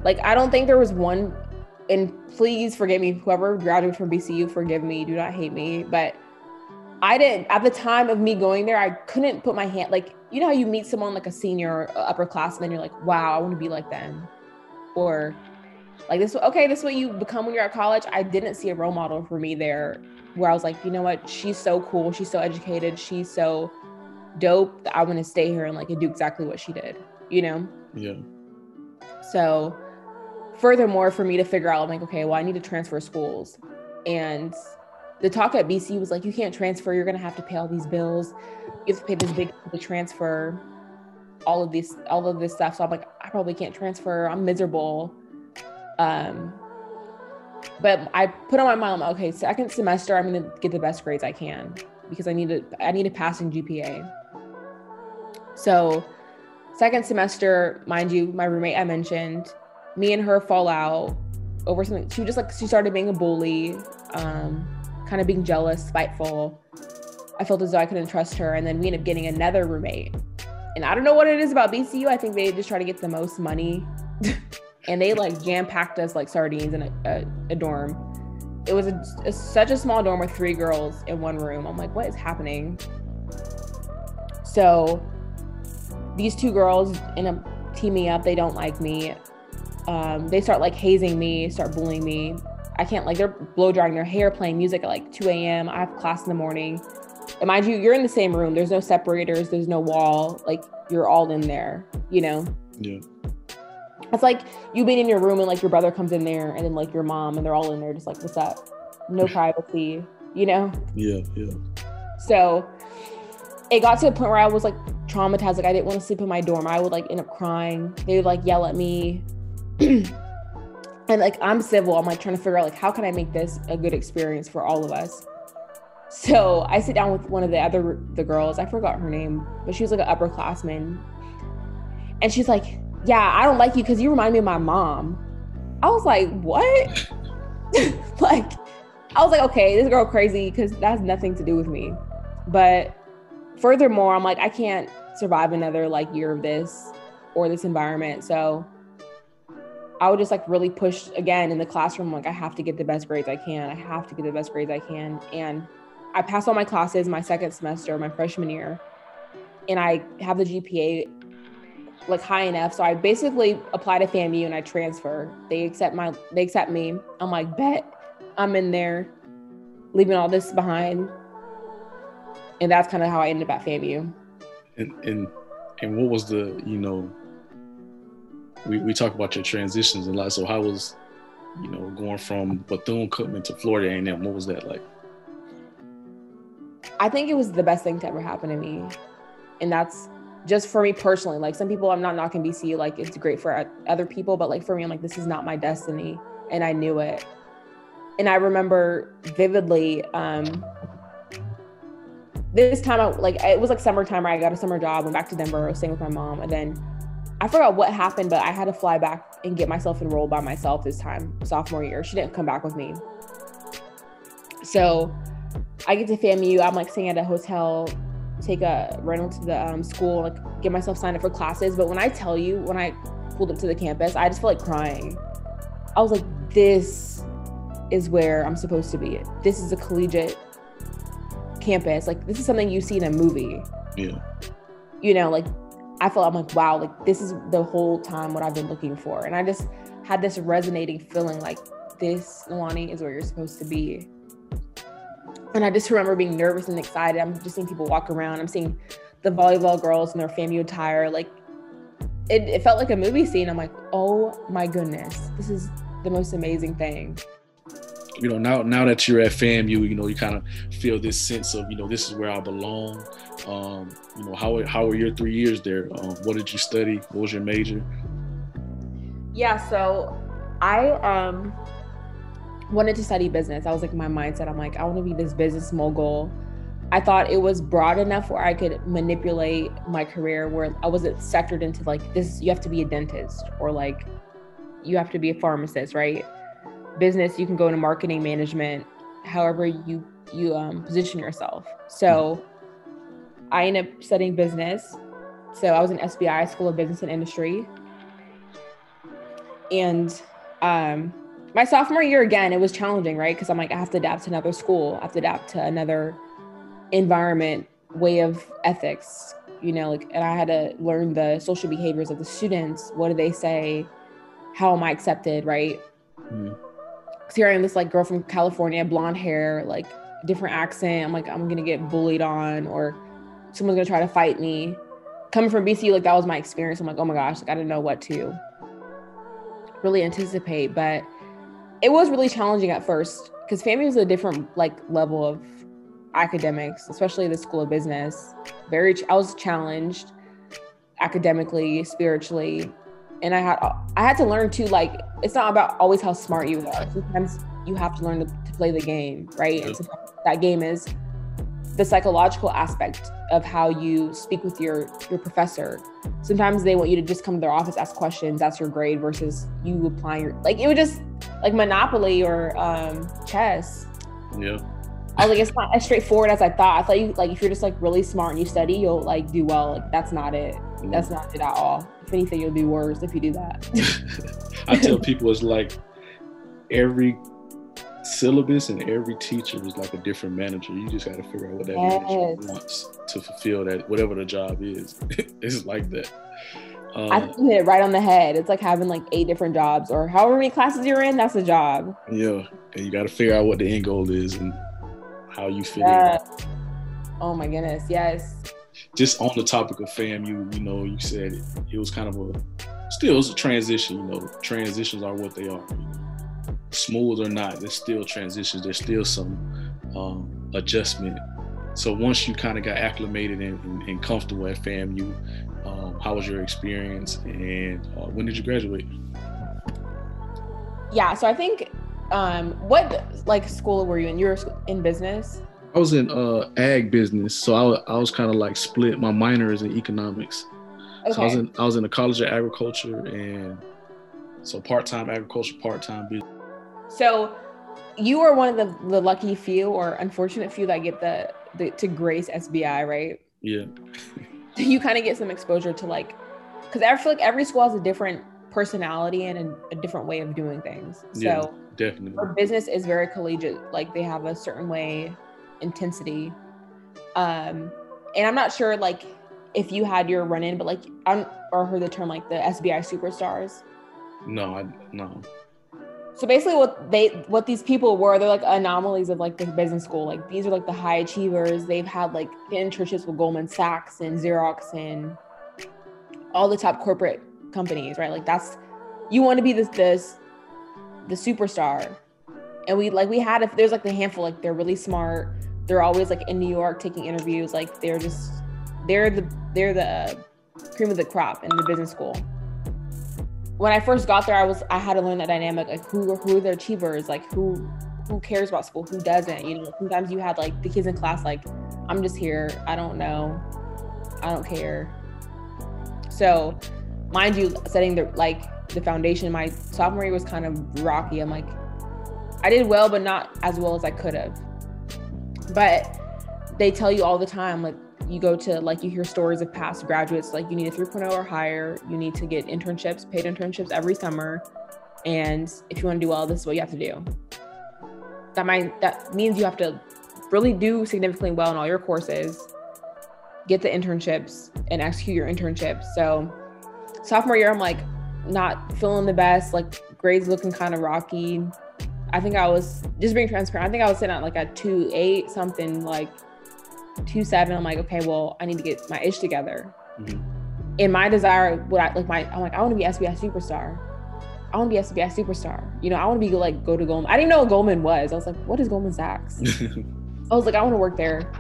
Like, I don't think there was one, and please forgive me, whoever graduated from BCU, forgive me, do not hate me. But I didn't, at the time of me going there, I couldn't put my hand, like, you know how you meet someone like a senior, uh, upperclassman, you're like, wow, I want to be like them. Or like this, okay, this is what you become when you're at college. I didn't see a role model for me there where I was like, you know what? She's so cool. She's so educated. She's so dope that I want to stay here and like do exactly what she did, you know? Yeah. So, furthermore, for me to figure out, I'm like, okay, well, I need to transfer schools. And the talk at BC was like, you can't transfer. You're going to have to pay all these bills. You have to pay this big to transfer all of this, all of this stuff. So I'm like, I probably can't transfer. I'm miserable. Um, but I put on my mind, okay, second semester, I'm going to get the best grades I can because I need to, I need a passing GPA. So, second semester, mind you, my roommate I mentioned, me and her fall out over something. She just like she started being a bully, um, kind of being jealous, spiteful. I felt as though I couldn't trust her, and then we ended up getting another roommate. And I don't know what it is about BCU. I think they just try to get the most money, and they like jam packed us like sardines in a, a, a dorm. It was a, a, such a small dorm with three girls in one room. I'm like, what is happening? So these two girls end up teaming up. They don't like me. Um, they start like hazing me, start bullying me. I can't like they're blow drying their hair, playing music at like 2 a.m. I have class in the morning. And mind you, you're in the same room. There's no separators. There's no wall. Like you're all in there. You know. Yeah. It's like you being in your room and like your brother comes in there and then like your mom and they're all in there just like what's up? No privacy. You know. Yeah. Yeah. So it got to the point where I was like traumatized. Like I didn't want to sleep in my dorm. I would like end up crying. They would like yell at me. and like I'm civil. I'm like trying to figure out like how can I make this a good experience for all of us. So I sit down with one of the other the girls. I forgot her name, but she was like an upperclassman. And she's like, "Yeah, I don't like you because you remind me of my mom." I was like, "What?" like, I was like, "Okay, this girl crazy because that has nothing to do with me." But furthermore, I'm like, I can't survive another like year of this or this environment. So I would just like really push again in the classroom. Like I have to get the best grades I can. I have to get the best grades I can. And I passed all my classes my second semester, my freshman year, and I have the GPA like high enough. So I basically apply to FAMU and I transfer. They accept my they accept me. I'm like, bet I'm in there, leaving all this behind and that's kind of how I ended up at FAMU. And and and what was the you know we we talk about your transitions a lot. So how was you know going from Bethune Cookman to Florida A&M? What was that like? I think it was the best thing to ever happen to me, and that's just for me personally. Like some people, I'm not knocking BCU. Like it's great for other people, but like for me, I'm like this is not my destiny, and I knew it. And I remember vividly. Um, this time I like it was like summertime where I got a summer job, went back to Denver, I was staying with my mom, and then I forgot what happened, but I had to fly back and get myself enrolled by myself this time, sophomore year. She didn't come back with me. So I get to FAMU, I'm like staying at a hotel, take a rental to the um, school, like get myself signed up for classes. But when I tell you, when I pulled up to the campus, I just felt like crying. I was like, this is where I'm supposed to be. This is a collegiate campus. Like this is something you see in a movie. Yeah. You know, like I felt I'm like, wow, like this is the whole time what I've been looking for. And I just had this resonating feeling like this, Nalani, is where you're supposed to be. And I just remember being nervous and excited. I'm just seeing people walk around. I'm seeing the volleyball girls in their FAMU attire. Like it, it felt like a movie scene. I'm like, oh my goodness, this is the most amazing thing you know now now that you're at FAMU, you know you kind of feel this sense of you know this is where I belong. Um, you know how how were your three years there? Um, what did you study? What was your major? Yeah, so I um wanted to study business. I was like my mindset. I'm like I want to be this business mogul. I thought it was broad enough where I could manipulate my career where I wasn't sectored into like this you have to be a dentist or like you have to be a pharmacist, right? Business you can go into marketing management however you you um, position yourself. So i ended up studying business. So i was in sbi school of business and industry. And um, my sophomore year again it was challenging right? Because i'm like i have to adapt to another school. I have to adapt to another environment way of ethics you know like and i had to learn the social behaviors of the students. What do they say? How am i accepted right here I am, this like girl from California, blonde hair, like different accent. I'm like, I'm gonna get bullied on, or someone's gonna try to fight me. Coming from BC, like that was my experience. I'm like, oh my gosh, like I didn't know what to really anticipate, but it was really challenging at first because FAMU is a different like level of academics, especially the School of Business. Very, I was challenged academically, spiritually, and I had I had to learn too. Like it's not about always how smart you are. Sometimes you have to learn to, to play the game, right? And that game is the psychological aspect of how you speak with your your professor. Sometimes they want you to just come to their office, ask questions, that's your grade, versus you applying your like it would just like Monopoly or um, chess. Yeah. I was like, it's not as straightforward as I thought. I thought you like if you're just like really smart and you study, you'll like do well. Like that's not it. That's not it at all. If anything, you'll do worse if you do that. I tell people it's like every syllabus and every teacher is like a different manager. You just got to figure out what that Yes. manager wants to fulfill that whatever the job is. it's like that. I Um, think hit it right on the head. It's like having like eight different jobs or however many classes you're in. That's a job. yeah, and you got to figure out what the end goal is and how you fit Yeah. in. Oh my goodness. Yes. Just on the topic of FAMU, you you know, you said it, it was kind of a still it's a transition. You know, transitions are what they are. You know. Smooth or not, there's still transitions. There's still some um, adjustment. So once you kind of got acclimated and, and, and comfortable at FAMU, um, how was your experience and uh, when did you graduate? Yeah. So I think, um, what like school were you in? You were in business. I was in uh, ag business, so I, I was kind of like split. My minor is in economics, so I was in I was in the College of Agriculture and so part time agriculture, part time business. So you are one of the, the lucky few or unfortunate few that get the, the to grace SBI, right? Yeah, You kind of get some exposure to like, because I feel like every school has a different personality and a, a different way of doing things. So Yeah. definitely. our business is very collegiate. Like they have a certain way, intensity. Um, and I'm not sure like if you had your run in, but like I don't or heard the term like the SBI superstars. No, I no. So basically, what they what these people were, they're like anomalies of like the business school. Like these are like the high achievers. They've had like internships with Goldman Sachs and Xerox and all the top corporate companies, right? Like that's you want to be this this the superstar. And we like we had if there's like the handful like they're really smart. They're always like in New York taking interviews. Like they're just they're the they're the cream of the crop in the business school when I first got there, I was I had to learn that dynamic, like who who are the achievers, like who who cares about school, who doesn't. You know, sometimes you had like the kids in class, like I'm just here, I don't know, I don't care. So, mind you, setting the like the foundation. My sophomore year was kind of rocky. I'm like, I did well, but not as well as I could have. But they tell you all the time, like you go to like you hear stories of past graduates like you need a 3.0 or higher you need to get internships paid internships every summer and if you want to do well this is what you have to do. That might that means you have to really do significantly well in all your courses get the internships and execute your internships. So sophomore year i'm like not feeling the best like grades looking kind of rocky i think i was just being transparent i think i was sitting at like a two eight something like two seven. I'm like, okay, well, I need to get my ish together. Mhm. And my desire, what I like, my I'm like, I want to be SBI superstar. I want to be SBI superstar. You know, I want to be like go to Goldman. I didn't know what Goldman was. I was like, what is Goldman Sachs? I was like, I want to work there.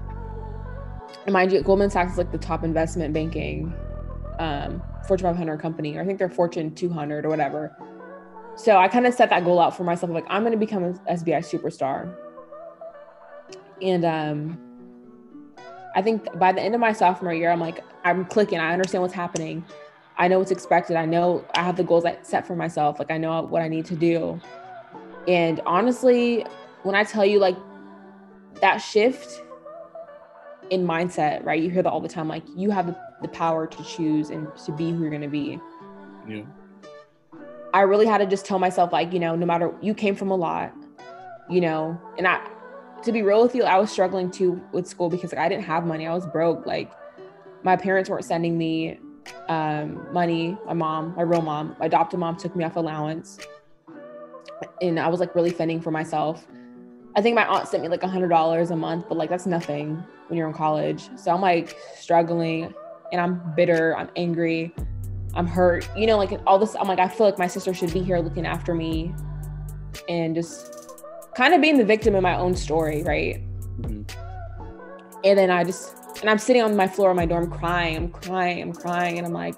And mind you, Goldman Sachs is like the top investment banking, um, Fortune 500 company, or I think they're Fortune 200 or whatever. So I kind of set that goal out for myself. Like, I'm going to become an SBI superstar. And um, I think by the end of my sophomore year, I'm like, I'm clicking. I understand what's happening. I know what's expected. I know I have the goals I set for myself. Like I know what I need to do. And honestly, when I tell you like that shift in mindset, right? You hear that all the time. Like you have the, power to choose and to be who you're going to be. yeah. I really had to just tell myself, like, you know, no matter you came from a lot, you know, and I, to be real with you, I was struggling too with school because like, I didn't have money. I was broke. Like, my parents weren't sending me um, money. My mom, my real mom, my adopted mom took me off allowance, and I was like really fending for myself. I think my aunt sent me like a hundred dollars a month, but like that's nothing when you're in college. So I'm like struggling, and I'm bitter. I'm angry. I'm hurt. You know, like all this. I'm like, I feel like my sister should be here looking after me, and just kind of being the victim in my own story, right? Mhm. And then I just, and I'm sitting on my floor in my dorm crying. I'm crying. I'm crying, and I'm like,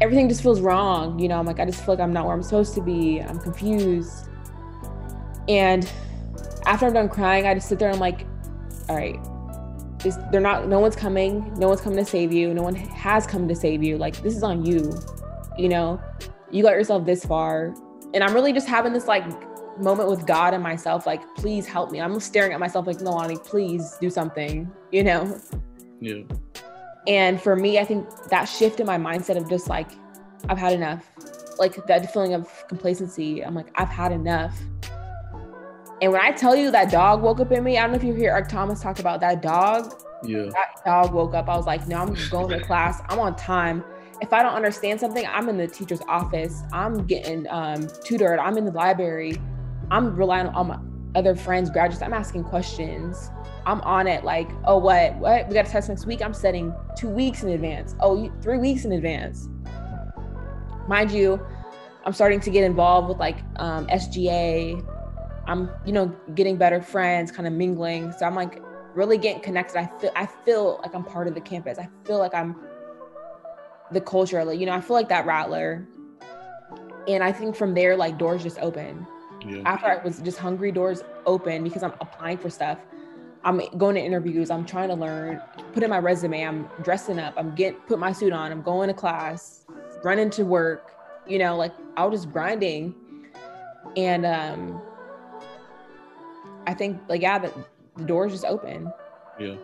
everything just feels wrong. You know, I'm like, I just feel like I'm not where I'm supposed to be. I'm confused. And after I'm done crying, I just sit there and I'm like, all right, this, they're not. No one's coming. No one's coming to save you. No one has come to save you. Like this is on you. You know, you got yourself this far, and I'm really just having this like moment with God and myself. Like, please help me. I'm staring at myself like, Nalani, please do something. You know. Yeah. And for me, I think that shift in my mindset of just like, I've had enough. Like that feeling of complacency. I'm like, I've had enough. And when I tell you that dog woke up in me, I don't know if you hear Eric Thomas talk about that dog. Yeah. That dog woke up. I was like, no, I'm going to class. I'm on time. If I don't understand something, I'm in the teacher's office. I'm getting um, tutored. I'm in the library. I'm relying on my other friends, graduates. I'm asking questions. I'm on it. Like, oh, what? What? We got a test next week. I'm setting two weeks in advance. Oh, three weeks in advance. Mind you, I'm starting to get involved with like um, SGA. I'm, you know, getting better friends, kind of mingling. So I'm like really getting connected. I feel, I feel like I'm part of the campus. I feel like I'm the culture. Like, you know, I feel like that rattler. And I think from there, like doors just open. Yeah. After I was just hungry, doors open because I'm applying for stuff. I'm going to interviews. I'm trying to learn, put in my resume. I'm dressing up. I'm getting put my suit on. I'm going to class, running to work. You know, like I was just grinding, and um, I think like yeah, the, the doors just open. Yeah.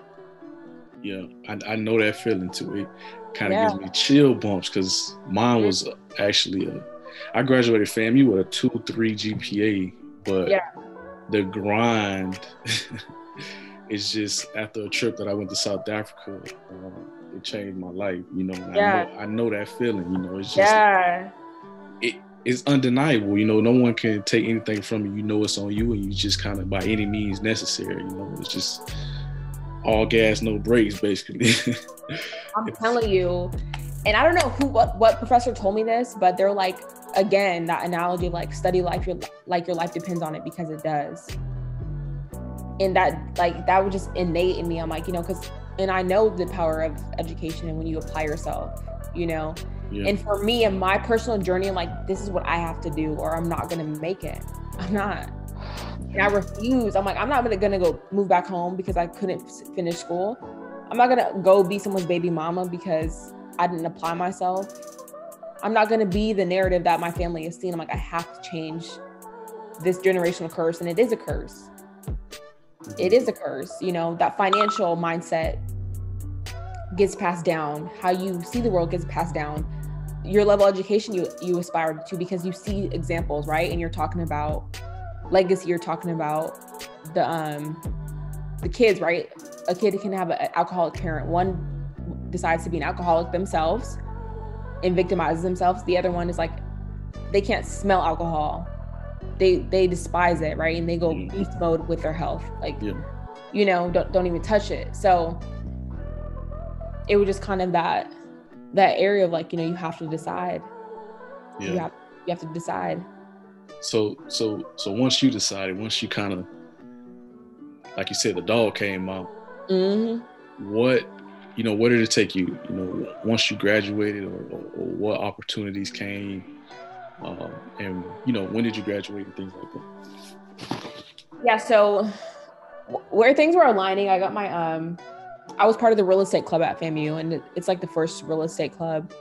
Yeah. I, I know that feeling too. It kind of Yeah. gives me chill bumps because mine was actually a, I graduated FAMU with a 2 3 GPA, but Yeah. the grind is just after a trip that I went to South Africa, uh, it changed my life. You know, Yeah. I know, I know that feeling. You know, it's just Yeah, it's undeniable. You know, no one can take anything from you. You know, it's on you, and you just kind of by any means necessary. You know, it's just all gas, no brakes, basically. I'm telling you. And I don't know who what, what professor told me this, but they're like again that analogy of like study life your like your life depends on it because it does. And that like that was just innate in me. I'm like, you know, because and I know the power of education and when you apply yourself, you know. Yeah. And for me and my personal journey, I'm like, this is what I have to do, or I'm not gonna make it. I'm not. And I refuse. I'm like, I'm not gonna, go move back home because I couldn't finish school. I'm not gonna go be someone's baby mama because I didn't apply myself. I'm not gonna be the narrative that my family is seeing. I'm like, I have to change this generational curse, and it is a curse. It is a curse. You know, that financial mindset gets passed down. How you see the world gets passed down. Your level of education you you aspire to because you see examples, right? And you're talking about legacy. You're talking about the um the kids, right? A kid can have an alcoholic parent. One decides to be an alcoholic themselves and victimizes themselves. The other one is like they can't smell alcohol. They they despise it, right? And they go Mhm. beast mode with their health. Like Yeah. you know, don't don't even touch it. So it was just kind of that that area of like, you know, you have to decide. You yeah. have you have to decide. So so so once you decided, once you kind of like you said, the dog came out. hmm What you know, what did it take you? You know, once you graduated, or, or, or what opportunities came, uh, and you know, when did you graduate and things like that. Yeah, so where things were aligning, I got my um I was part of the real estate club at FAMU and it's like the first real estate club.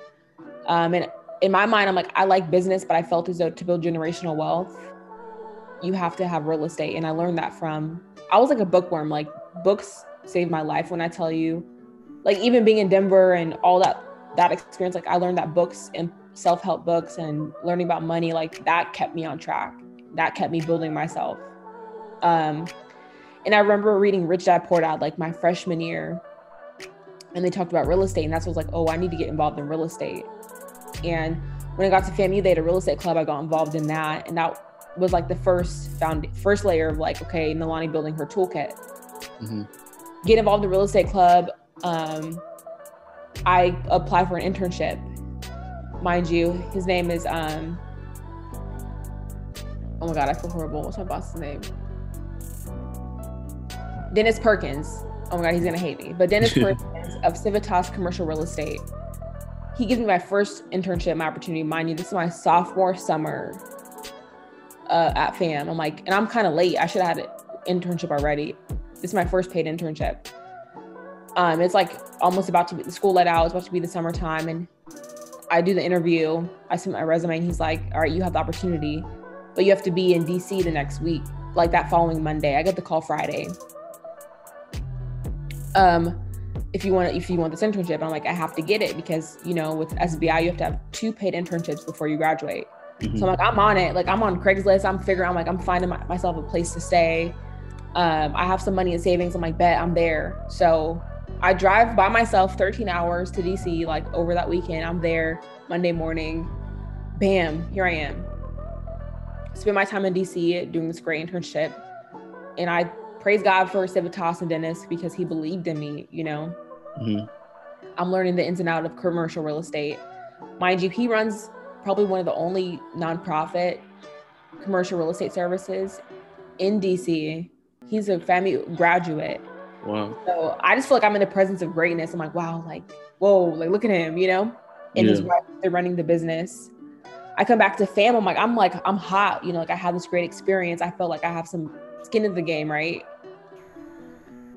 Um and in my mind I'm like I like business but I felt as though to build generational wealth you have to have real estate and I learned that from I was like a bookworm. Like books saved my life when I tell you like even being in Denver and all that that experience like I learned that books and self-help books and learning about money like that kept me on track. That kept me building myself. Um, and I remember reading Rich Dad Poor Dad like my freshman year, and they talked about real estate, and that's what I was like, oh, I need to get involved in real estate. And when I got to FAMU, they had a real estate club. I got involved in that, and that was like the first found first layer of like, okay, Nalani building her toolkit. Mhm. Get involved in real estate club. Um, I applied for an internship. Mind you, his name is um. Oh my god, I feel horrible. What's my boss's name? Dennis Perkins. Oh my god, he's gonna hate me. But Dennis Perkins of Civitas Commercial Real Estate. He gives me my first internship, my opportunity. Mind you, this is my sophomore summer uh, at FAM. I'm like, and I'm kind of late. I should have had an internship already. This is my first paid internship. Um, it's like almost about to be the school let out. It's about to be the summertime, and I do the interview. I send my resume, and he's like, "All right, you have the opportunity, but you have to be in DC the next week, like that following Monday." I get the call Friday. Um, if you want if you want this internship, I'm like, I have to get it because you know with SBI you have to have two paid internships before you graduate. Mhm. So I'm like, I'm on it. Like I'm on Craigslist. I'm figuring. I'm like, I'm finding my, myself a place to stay. Um, I have some money in savings. I'm like, bet I'm there. So I drive by myself 13 hours to DC. Like over that weekend, I'm there Monday morning. Bam, here I am. Spend my time in DC doing this great internship, and I praise God for Civitas and Dennis because he believed in me. You know, Mhm. I'm learning the ins and out of commercial real estate. Mind you, he runs probably one of the only nonprofit commercial real estate services in DC. He's a FAMU graduate. Wow. So I just feel like I'm in the presence of greatness. I'm like, wow, like, whoa, like look at him, you know? And his Yeah. wife, they're running the business. I come back to fam, I'm like, I'm like, I'm hot, you know, like I have this great experience. I felt like I have some skin in the game, right?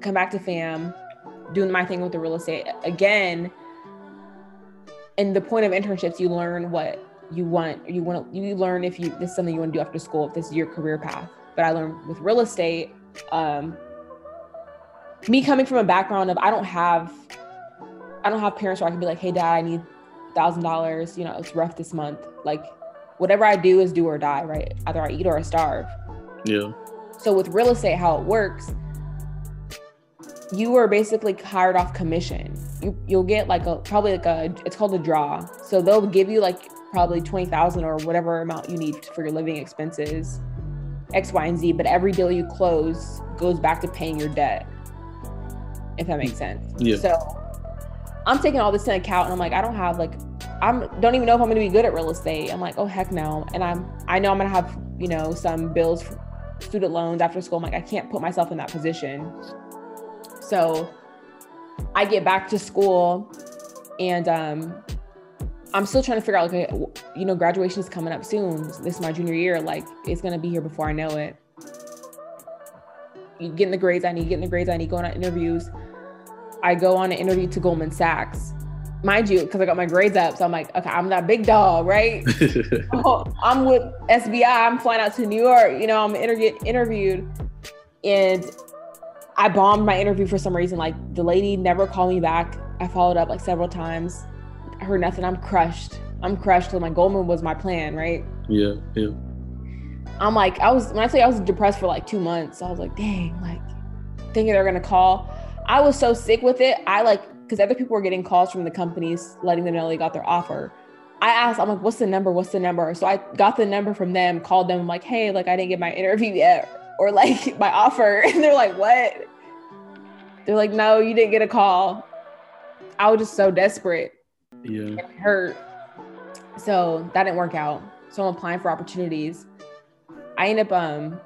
Come back to fam, doing my thing with the real estate again. And the point of internships, you learn what you want. You want to, you learn if you this is something you want to do after school, if this is your career path. But I learned with real estate, um, me coming from a background of I don't have I don't have parents where I can be like, hey dad, I need thousand dollars, you know, it's rough this month. Like whatever I do is do or die, right? Either I eat or I starve. Yeah. So with real estate, how it works, you are basically hired off commission. You you'll get like a probably like a it's called a draw. So they'll give you like probably twenty thousand or whatever amount you need for your living expenses, X, Y, and Z. But every deal you close goes back to paying your debt. If that makes sense. Yeah. So I'm taking all this into account and I'm like, I don't have like I'm don't even know if I'm gonna be good at real estate. I'm like, oh heck no. And I'm I know I'm gonna have, you know, some bills student loans after school. I'm like, I can't put myself in that position. So I get back to school and um I'm still trying to figure out like okay, you know, graduation is coming up soon. This is my junior year. Like it's gonna be here before I know it. Getting the grades I need, getting the grades I need, going on interviews. I go on an interview to Goldman Sachs. Mind you, because I got my grades up. So I'm like, okay, I'm that big dog, right? Oh, I'm with SBI. I'm flying out to New York. You know, I'm inter- get interviewed, and I bombed my interview for some reason. Like the lady never called me back. I followed up like several times. I heard nothing. I'm crushed. I'm crushed. So my Goldman was my plan, right? yeah. Yeah. I'm like, I was when I say I was depressed for like two months. I was like, dang, like thinking they're gonna call. I was so sick with it. I like because other people were getting calls from the companies letting them know they got their offer. I asked, I'm like, what's the number? What's the number? So I got the number from them, called them, I'm like, hey, like I didn't get my interview yet, or like my offer. And they're like, what? They're like, no, you didn't get a call. I was just so desperate Yeah. and hurt. So that didn't work out. So I'm applying for opportunities. I end up um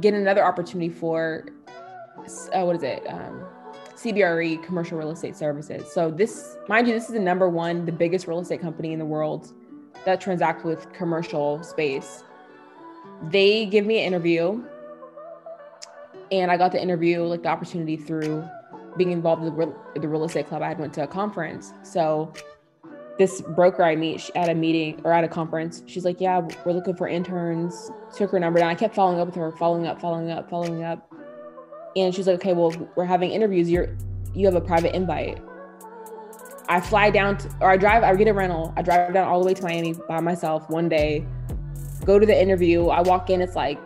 getting another opportunity for uh, what is it? Um, CBRE Commercial Real Estate Services. So this, mind you, this is the number one, the biggest real estate company in the world that transacts with commercial space. They give me an interview, and I got the interview, like the opportunity through being involved with the real, estate club. I had went to a conference, so this broker I meet at a meeting or at a conference, she's like, "Yeah, we're looking for interns." Took her number down. I kept following up with her, following up, following up, following up, and she's like, "Okay, well, we're having interviews. You're you have a private invite." I fly down to, or I drive. I get a rental. I drive down all the way to Miami by myself one day. Go to the interview. I walk in. It's like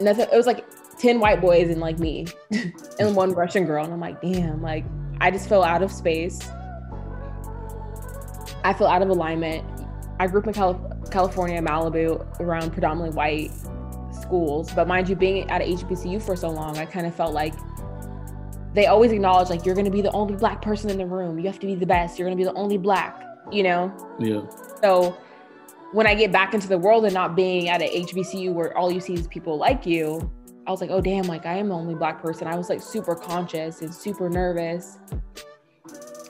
nothing. It was like ten white boys and like me, and one Russian girl. And I'm like, damn. Like I just feel out of space. I feel out of alignment. I grew up in Cali- California, Malibu, around predominantly white schools. But mind you, being at a HBCU for so long, I kind of felt like they always acknowledge like you're gonna be the only black person in the room. You have to be the best. You're gonna be the only black. You know. Yeah. So when I get back into the world and not being at a HBCU where all you see is people like you, I was like, oh damn, like I am the only black person. I was like super conscious and super nervous.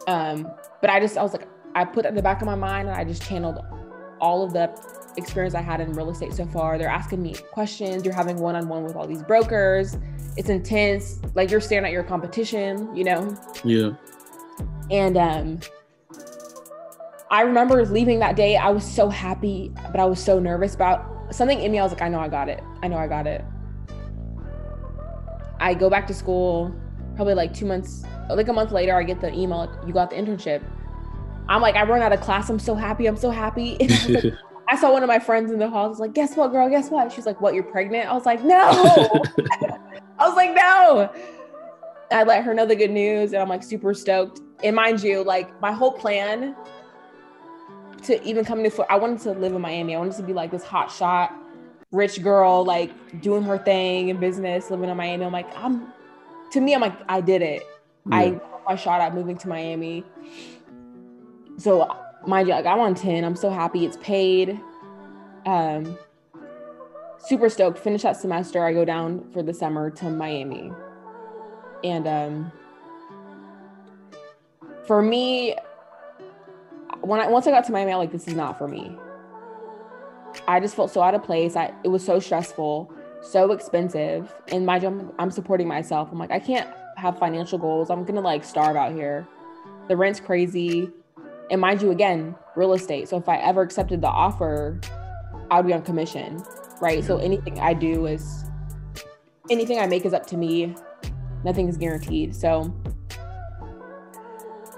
Um, but I just I was like, I put that in the back of my mind and I just channeled all of the experience I had in real estate so far. They're asking me questions. You're having one on one with all these brokers. It's intense. Like you're staring at your competition, you know? Yeah. And um, I remember leaving that day. I was so happy, but I was so nervous about something in me. I was like, I know I got it. I know I got it. I go back to school, probably like two months, like a month later, I get the email, you got the internship. I'm like, I run out of class. I'm so happy. I'm so happy. I, saw one of my friends in the hall. I was like, guess what, girl? Guess what? She's like, what? You're pregnant? I was like, no. I was like, no. I let her know the good news and I'm like super stoked. And mind you, like my whole plan to even come to I wanted to live in Miami. I wanted to be like this hot shot, rich girl, like doing her thing in business, living in Miami. I'm like, I'm to me, I'm like, I did it. Yeah. I I shot at moving to Miami. So mind you, like I'm on 10. I'm so happy it's paid. Um super stoked. Finish that semester. I go down for the summer to Miami. And um for me, when I once I got to Miami, I'm like, this is not for me. I just felt so out of place. I it was so stressful, so expensive. And my job, I'm supporting myself. I'm like, I can't have financial goals. I'm gonna like starve out here. The rent's crazy. And mind you, again, real estate. So if I ever accepted the offer, I would be on commission. Right. So anything I do is anything I make is up to me. Nothing is guaranteed. So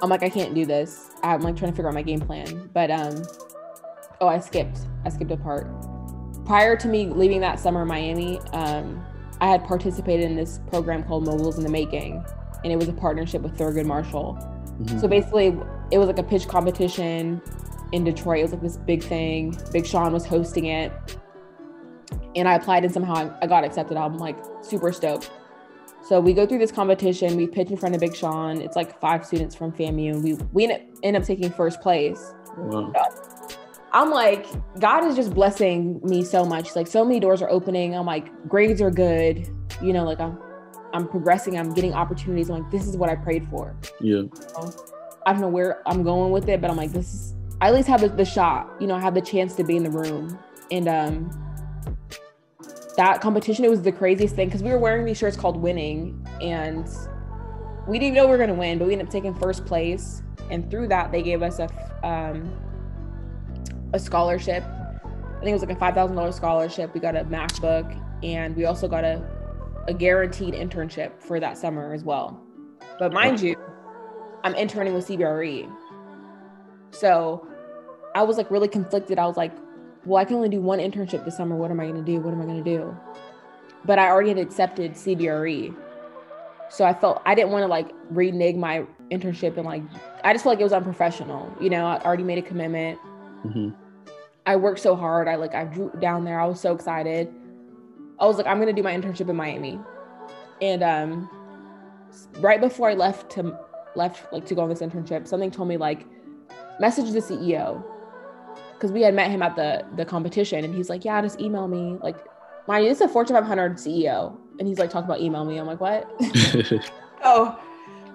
I'm like, I can't do this. I'm like trying to figure out my game plan. But um, oh, I skipped. I skipped a part. Prior to me leaving that summer in Miami, um, I had participated in this program called Moguls in the Making, and it was a partnership with Thurgood Marshall. Mhm. So basically, it was like a pitch competition in Detroit. It was like this big thing. Big Sean was hosting it, and I applied, and somehow I, got accepted. I'm like super stoked. So we go through this competition. We pitch in front of Big Sean. It's like five students from FAMU, and we we end up, end up taking first place. Wow. I'm like, God is just blessing me so much. Like so many doors are opening. I'm like, grades are good. You know, like I'm I'm progressing. I'm getting opportunities. I'm like, this is what I prayed for. Yeah. I don't know where I'm going with it, but I'm like, this is I at least have the, the shot. You know, I have the chance to be in the room. And um that competition, it was the craziest thing because we were wearing these shirts called winning and we didn't even know we were gonna win, but we ended up taking first place. And through that, they gave us a, um a scholarship. I think it was like a five thousand dollars scholarship. We got a MacBook and we also got a a guaranteed internship for that summer as well. But mind you, I'm interning with CBRE. So I was like really conflicted. I was like, well, I can only do one internship this summer. What am I going to do? What am I going to do? But I already had accepted CBRE. So I felt I didn't want to like renege my internship and like, I just felt like it was unprofessional. You know, I already made a commitment. hmm I worked so hard. I like, I drew down there. I was so excited. I was like, I'm going to do my internship in Miami. And um, right before I left to left like to go on this internship, something told me like message the CEO because we had met him at the the competition, and he's like, yeah, just email me. Like, mind you, this is a Fortune 500 CEO, and he's like talking about email me. I'm like, what? oh,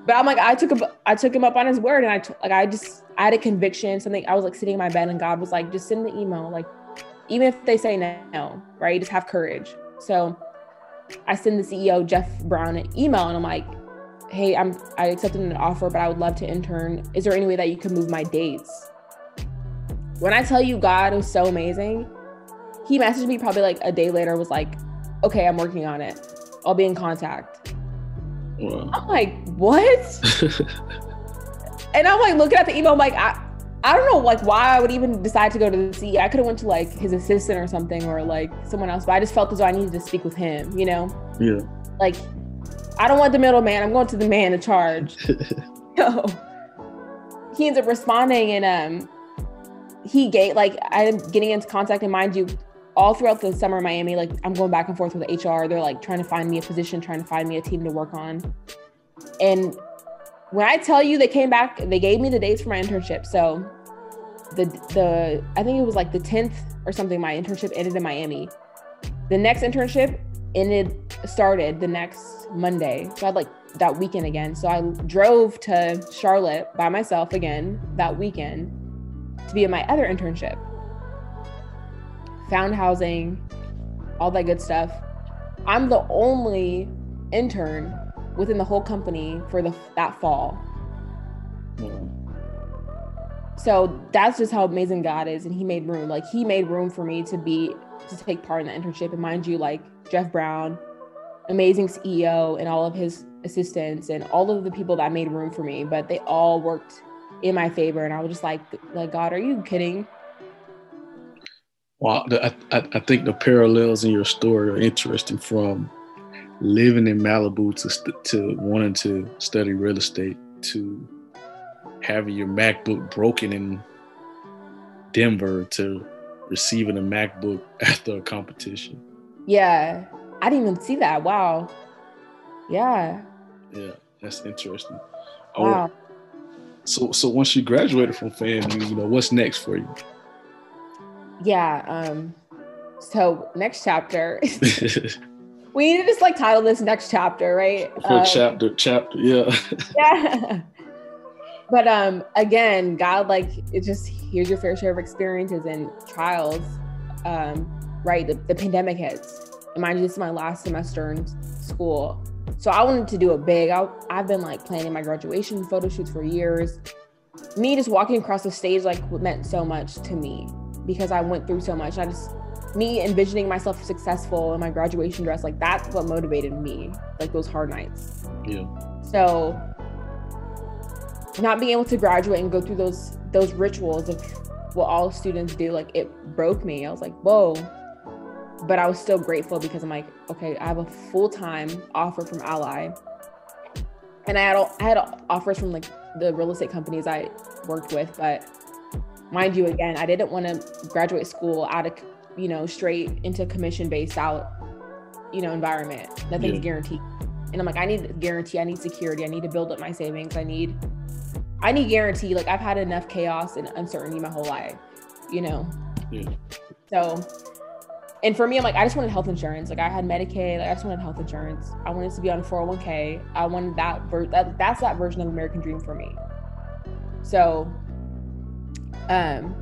but I'm like, I took a, I took him up on his word, and I t- like I just I had a conviction. Something I was like sitting in my bed, and God was like, just send the email. Like, even if they say no, right? Just have courage. So I send the CEO Jeff Brown an email, and I'm like, hey, I'm I accepted an offer, but I would love to intern. Is there any way that you could move my dates? When I tell you God was so amazing, he messaged me probably like a day later, was like, okay, I'm working on it. I'll be in contact. wow. I'm like, what? and I'm like looking at the email, I'm like, I, I don't know like why I would even decide to go to the CEO. I could have went to like his assistant or something or like someone else, but I just felt as though I needed to speak with him, you know? Yeah. Like, I don't want the middleman. I'm going to the man in charge. So he ends up responding and um he gave like I'm getting into contact and mind you, all throughout the summer in Miami, like I'm going back and forth with HR. They're like trying to find me a position, trying to find me a team to work on. And when I tell you they came back, they gave me the dates for my internship. So the the I think it was like the 10th or something, my internship ended in Miami. The next internship ended started the next Monday. So I had like that weekend again. So I drove to Charlotte by myself again that weekend to be at my other internship. found housing, all that good stuff. I'm the only intern within the whole company for the that fall. Wow. So that's just how amazing God is, and He made room. Like He made room for me to be to take part in the internship. And mind you, like Jeff Brown, amazing CEO, and all of his assistants, and all of the people that made room for me, but they all worked in my favor. And I was just like, like God, are you kidding? Well, I, I, I think the parallels in your story are interesting from living in Malibu to, st- to wanting to study real estate to having your MacBook broken in Denver to receiving a MacBook after a competition. Yeah, I didn't even see that. Wow. Yeah. Yeah, that's interesting. Oh, Wow. So, so once you graduated from FAMU, you know, what's next for you? Yeah. Um. So next chapter, we need to just like title this next chapter, right? Um, chapter, chapter, yeah. yeah. But um, again, God, like it just here's your fair share of experiences and trials. Um, right, the, the pandemic hits. And mind you, this is my last semester in school, so I wanted to do a big. I, I've been like planning my graduation photo shoots for years. Me just walking across the stage like meant so much to me because I went through so much. I just me envisioning myself successful in my graduation dress, like that's what motivated me. Like those hard nights. yeah. So not being able to graduate and go through those those rituals of what all students do, like it broke me. I was like, whoa. But I was still grateful because I'm like, okay, I have a full-time offer from Ally. And I had I had offers from like the real estate companies I worked with, but mind you, again, I didn't want to graduate school out of you know straight into commission-based out, you know, environment. Nothing's Yeah. guaranteed. And I'm like, I need guarantee, I need security, I need to build up my savings, I need I need guarantee. Like I've had enough chaos and uncertainty my whole life, you know. Yeah. So and for me, I'm like, I just wanted health insurance. Like I had Medicaid, like I just wanted health insurance. I wanted to be on 401k. I wanted that ver- that that's that version of American dream for me. So um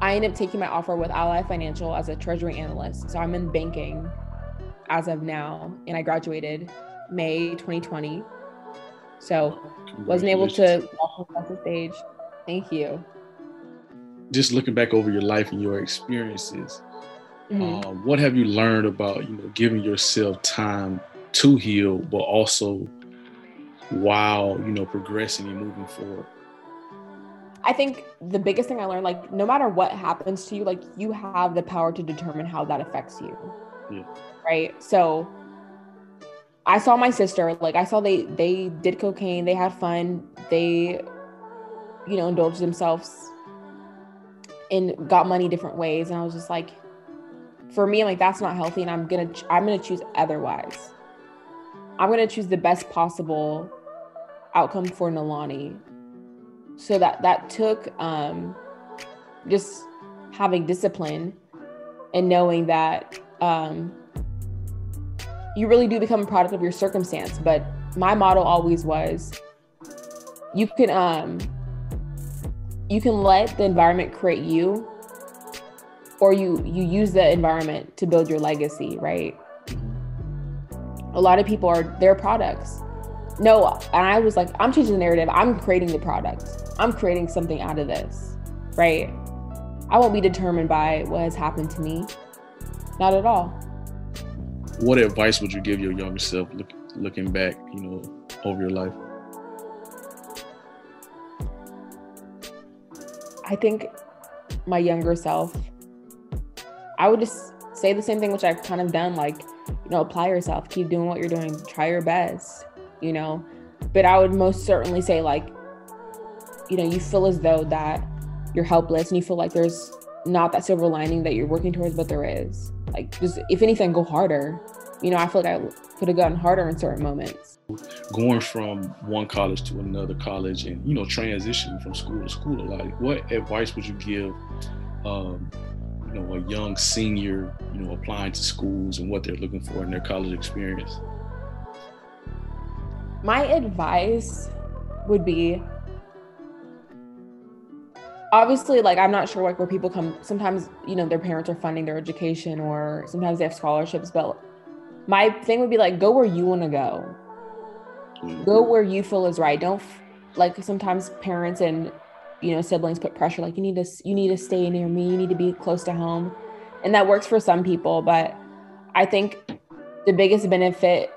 I ended up taking my offer with Ally Financial as a treasury analyst. So I'm in banking as of now, and I graduated May 2020. So wasn't able to walk across the stage. Thank you. Just looking back over your life and your experiences, Mhm. um, what have you learned about you know giving yourself time to heal, but also while you know progressing and moving forward? I think the biggest thing I learned, like, no matter what happens to you, like, you have the power to determine how that affects you. Yeah. Right. So I saw my sister, like, I saw they they did cocaine, they had fun, they, you know, indulged themselves and got money different ways. And I was just like, for me, I'm like, that's not healthy, and I'm gonna ch- I'm gonna choose otherwise. I'm gonna choose the best possible outcome for Nalani so that that took um just having discipline and knowing that um you really do become a product of your circumstance. But my motto always was you can um you can let the environment create you or you you use the environment to build your legacy right? A lot of people are their products no and i was like i'm changing the narrative. I'm creating the product. I'm creating something out of this right? I won't be determined by what has happened to me. Not at all. What advice would you give your younger self look, looking back, you know, over your life? i think my younger self i would just say the same thing which i've kind of done like you know apply yourself keep doing what you're doing try your best you know but i would most certainly say like you know you feel as though that you're helpless and you feel like there's not that silver lining that you're working towards but there is like just if anything go harder you know i feel like i could have gotten harder in certain moments Going from one college to another college, and you know, transitioning from school to school. Like, what advice would you give, um, you know, a young senior, you know, applying to schools and what they're looking for in their college experience? My advice would be obviously like i'm not sure like where people come sometimes you know their parents are funding their education or sometimes they have scholarships but my thing would be like go where you want to go go mm-hmm. where you feel is right. Don't like sometimes parents and you know siblings put pressure like you need to you need to stay near me. You need to be close to home. And that works for some people but i think the biggest benefit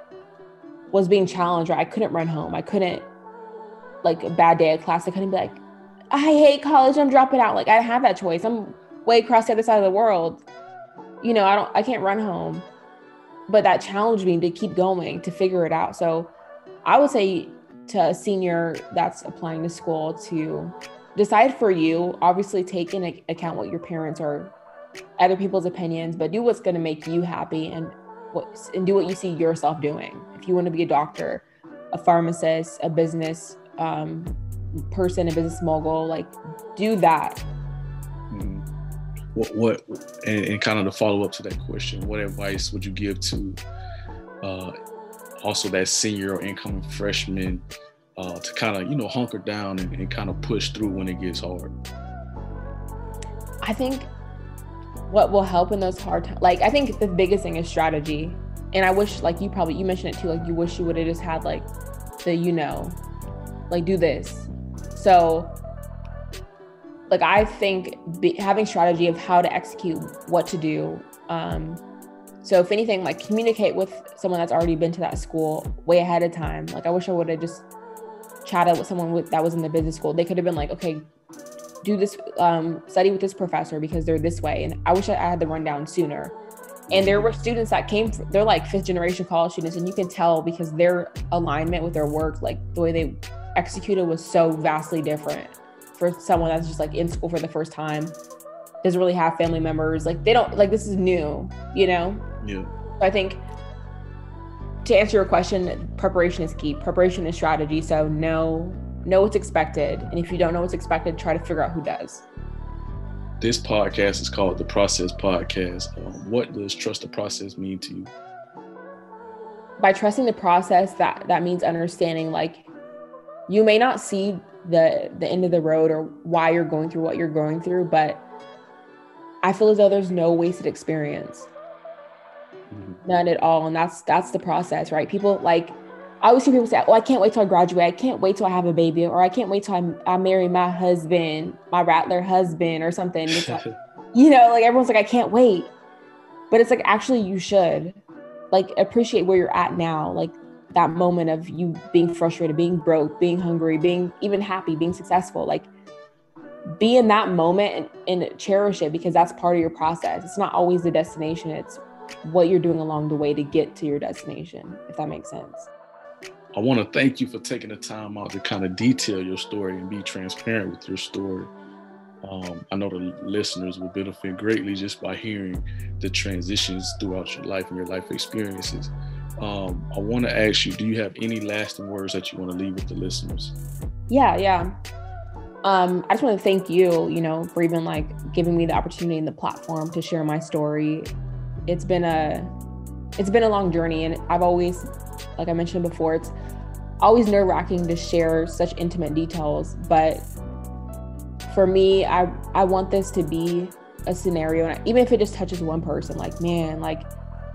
was being challenged right? I couldn't run home. I couldn't like a bad day at class. I couldn't be like i hate college. I'm dropping out. Like i didn't have that choice. I'm way across the other side of the world. You know i don't i can't run home. But that challenged me to keep going to figure it out. So i would say to a senior that's applying to school to decide for you obviously take into account what your parents or other people's opinions but do what's going to make you happy and what and do what you see yourself doing if you want to be a doctor a pharmacist a business um, person a business mogul like do that Mhm. What, what and, and kind of the follow up to that question, what advice would you give to uh, also that senior or incoming freshman uh, to kind of you know hunker down and, and kind of push through when it gets hard? I think what will help in those hard times, like I think the biggest thing is strategy. And I wish, like you probably you mentioned it too, like you wish you would have just had like the you know, like do this. So, like I think be, having strategy of how to execute what to do. Um, so if anything, like communicate with someone that's already been to that school way ahead of time. Like I wish I would have just chatted with someone with, that was in the business school. They could have been like, okay, do this um, study with this professor because they're this way and i wish i had the rundown sooner and there were students that came from, they're like fifth generation college students and you can tell because their alignment with their work like the way they executed was so vastly different for someone that's just like in school for the first time doesn't really have family members like they don't like this is new you know Yeah. so I think to answer your question, preparation is key. Preparation is strategy. So know know what's expected, and if you don't know what's expected, try to figure out who does. This podcast is called the Process Podcast. Um, what does trust the process mean to you? By trusting the process, that that means understanding like you may not see the the end of the road or why you're going through what you're going through, but I feel as though there's no wasted experience. none at all and that's that's the process right people like i always hear people say oh i can't wait till i graduate. I can't wait till i have a baby or i can't wait till i, I marry my husband my rattler husband or something. Like, you know like everyone's like i can't wait. But it's like actually you should like appreciate where you're at now like that moment of you being frustrated being broke being hungry being even happy being successful. Like be in that moment and, and cherish it because that's part of your process. It's not always the destination. It's what you're doing along the way to get to your destination, if that makes sense. I want to thank you for taking the time out to kind of detail your story and be transparent with your story. Um, I know the listeners will benefit greatly just by hearing the transitions throughout your life and your life experiences. Um, I want to ask you, do you have any lasting words that you want to leave with the listeners? Yeah, yeah. Um, I just want to thank you, you know, for even like giving me the opportunity and the platform to share my story. It's been a it's been a long journey and I've always, like I mentioned before, it's always nerve wracking to share such intimate details. But for me, I I want this to be a scenario, and even if it just touches one person, like man, like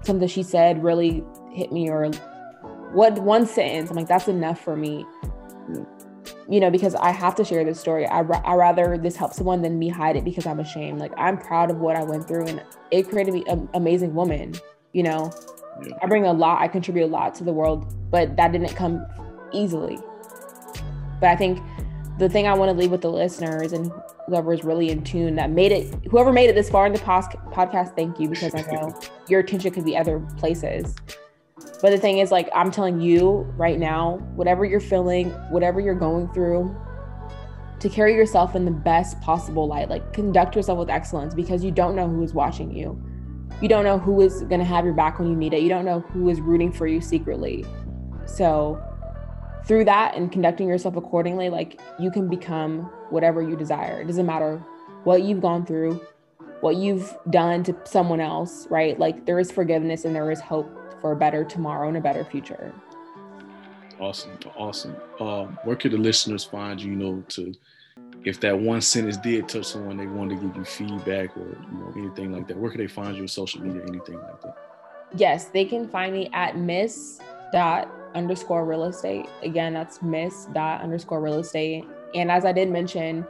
something she said really hit me, or what one sentence, I'm like that's enough for me. You know, because I have to share this story. I I rather this help someone than me hide it because I'm ashamed. Like I'm proud of what I went through, and it created me an amazing woman. You know, Yeah. I bring a lot, I contribute a lot to the world, but that didn't come easily. But I think the thing I want to leave with the listeners and whoever is really in tune that made it, whoever made it this far in the pos- podcast, thank you because I know your attention could be other places. But the thing is, like, I'm telling you right now, whatever you're feeling, whatever you're going through, to carry yourself in the best possible light. Like, conduct yourself with excellence because you don't know who is watching you. You don't know who is going to have your back when you need it. You don't know who is rooting for you secretly. So, through that and conducting yourself accordingly, like you can become whatever you desire. It doesn't matter what you've gone through, what you've done to someone else, right? Like there is forgiveness and there is hope for a better tomorrow and a better future. Awesome, awesome. Um, where could the listeners find you? You know, to if that one sentence did touch someone, they wanted to give you feedback or you know anything like that, where can they find you on social media, anything like that? Yes, they can find me at miss dot underscore real estate. Again, that's miss dot underscore real estate. And as I did mention,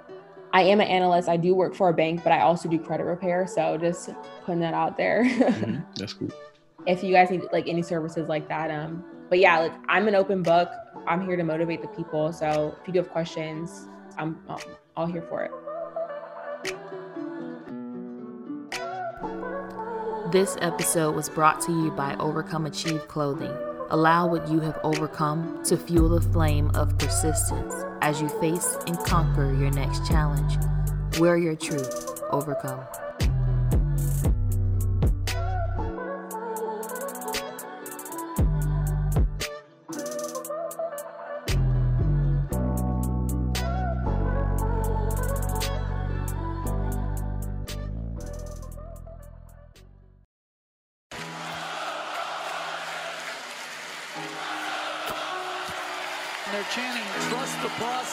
I am an analyst. I do work for a bank, but I also do credit repair. So just putting that out there. mm-hmm. That's cool. If you guys need like any services like that, um, but yeah, like I'm an open book. I'm here to motivate the people. So if you do have questions, I'm all here for it. This episode was brought to you by Overcome Achieve Clothing. Allow what you have overcome to fuel the flame of persistence as you face and conquer your next challenge. Wear your truth, overcome.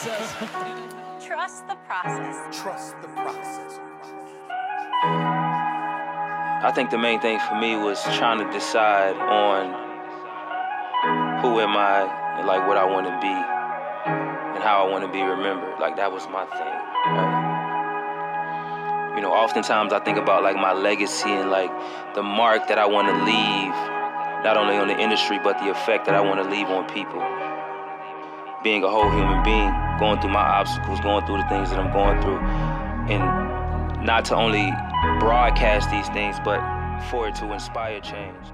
Process. Trust the process. Trust the process. I think the main thing for me was trying to decide on who am I and like what I want to be and how I want to be remembered. Like that was my thing. Right? You know, oftentimes I think about like my legacy and like the mark that I want to leave, not only on the industry but the effect that I want to leave on people being a whole human being, going through my obstacles, going through the things that I'm going through, and not to only broadcast these things, but for it to inspire change.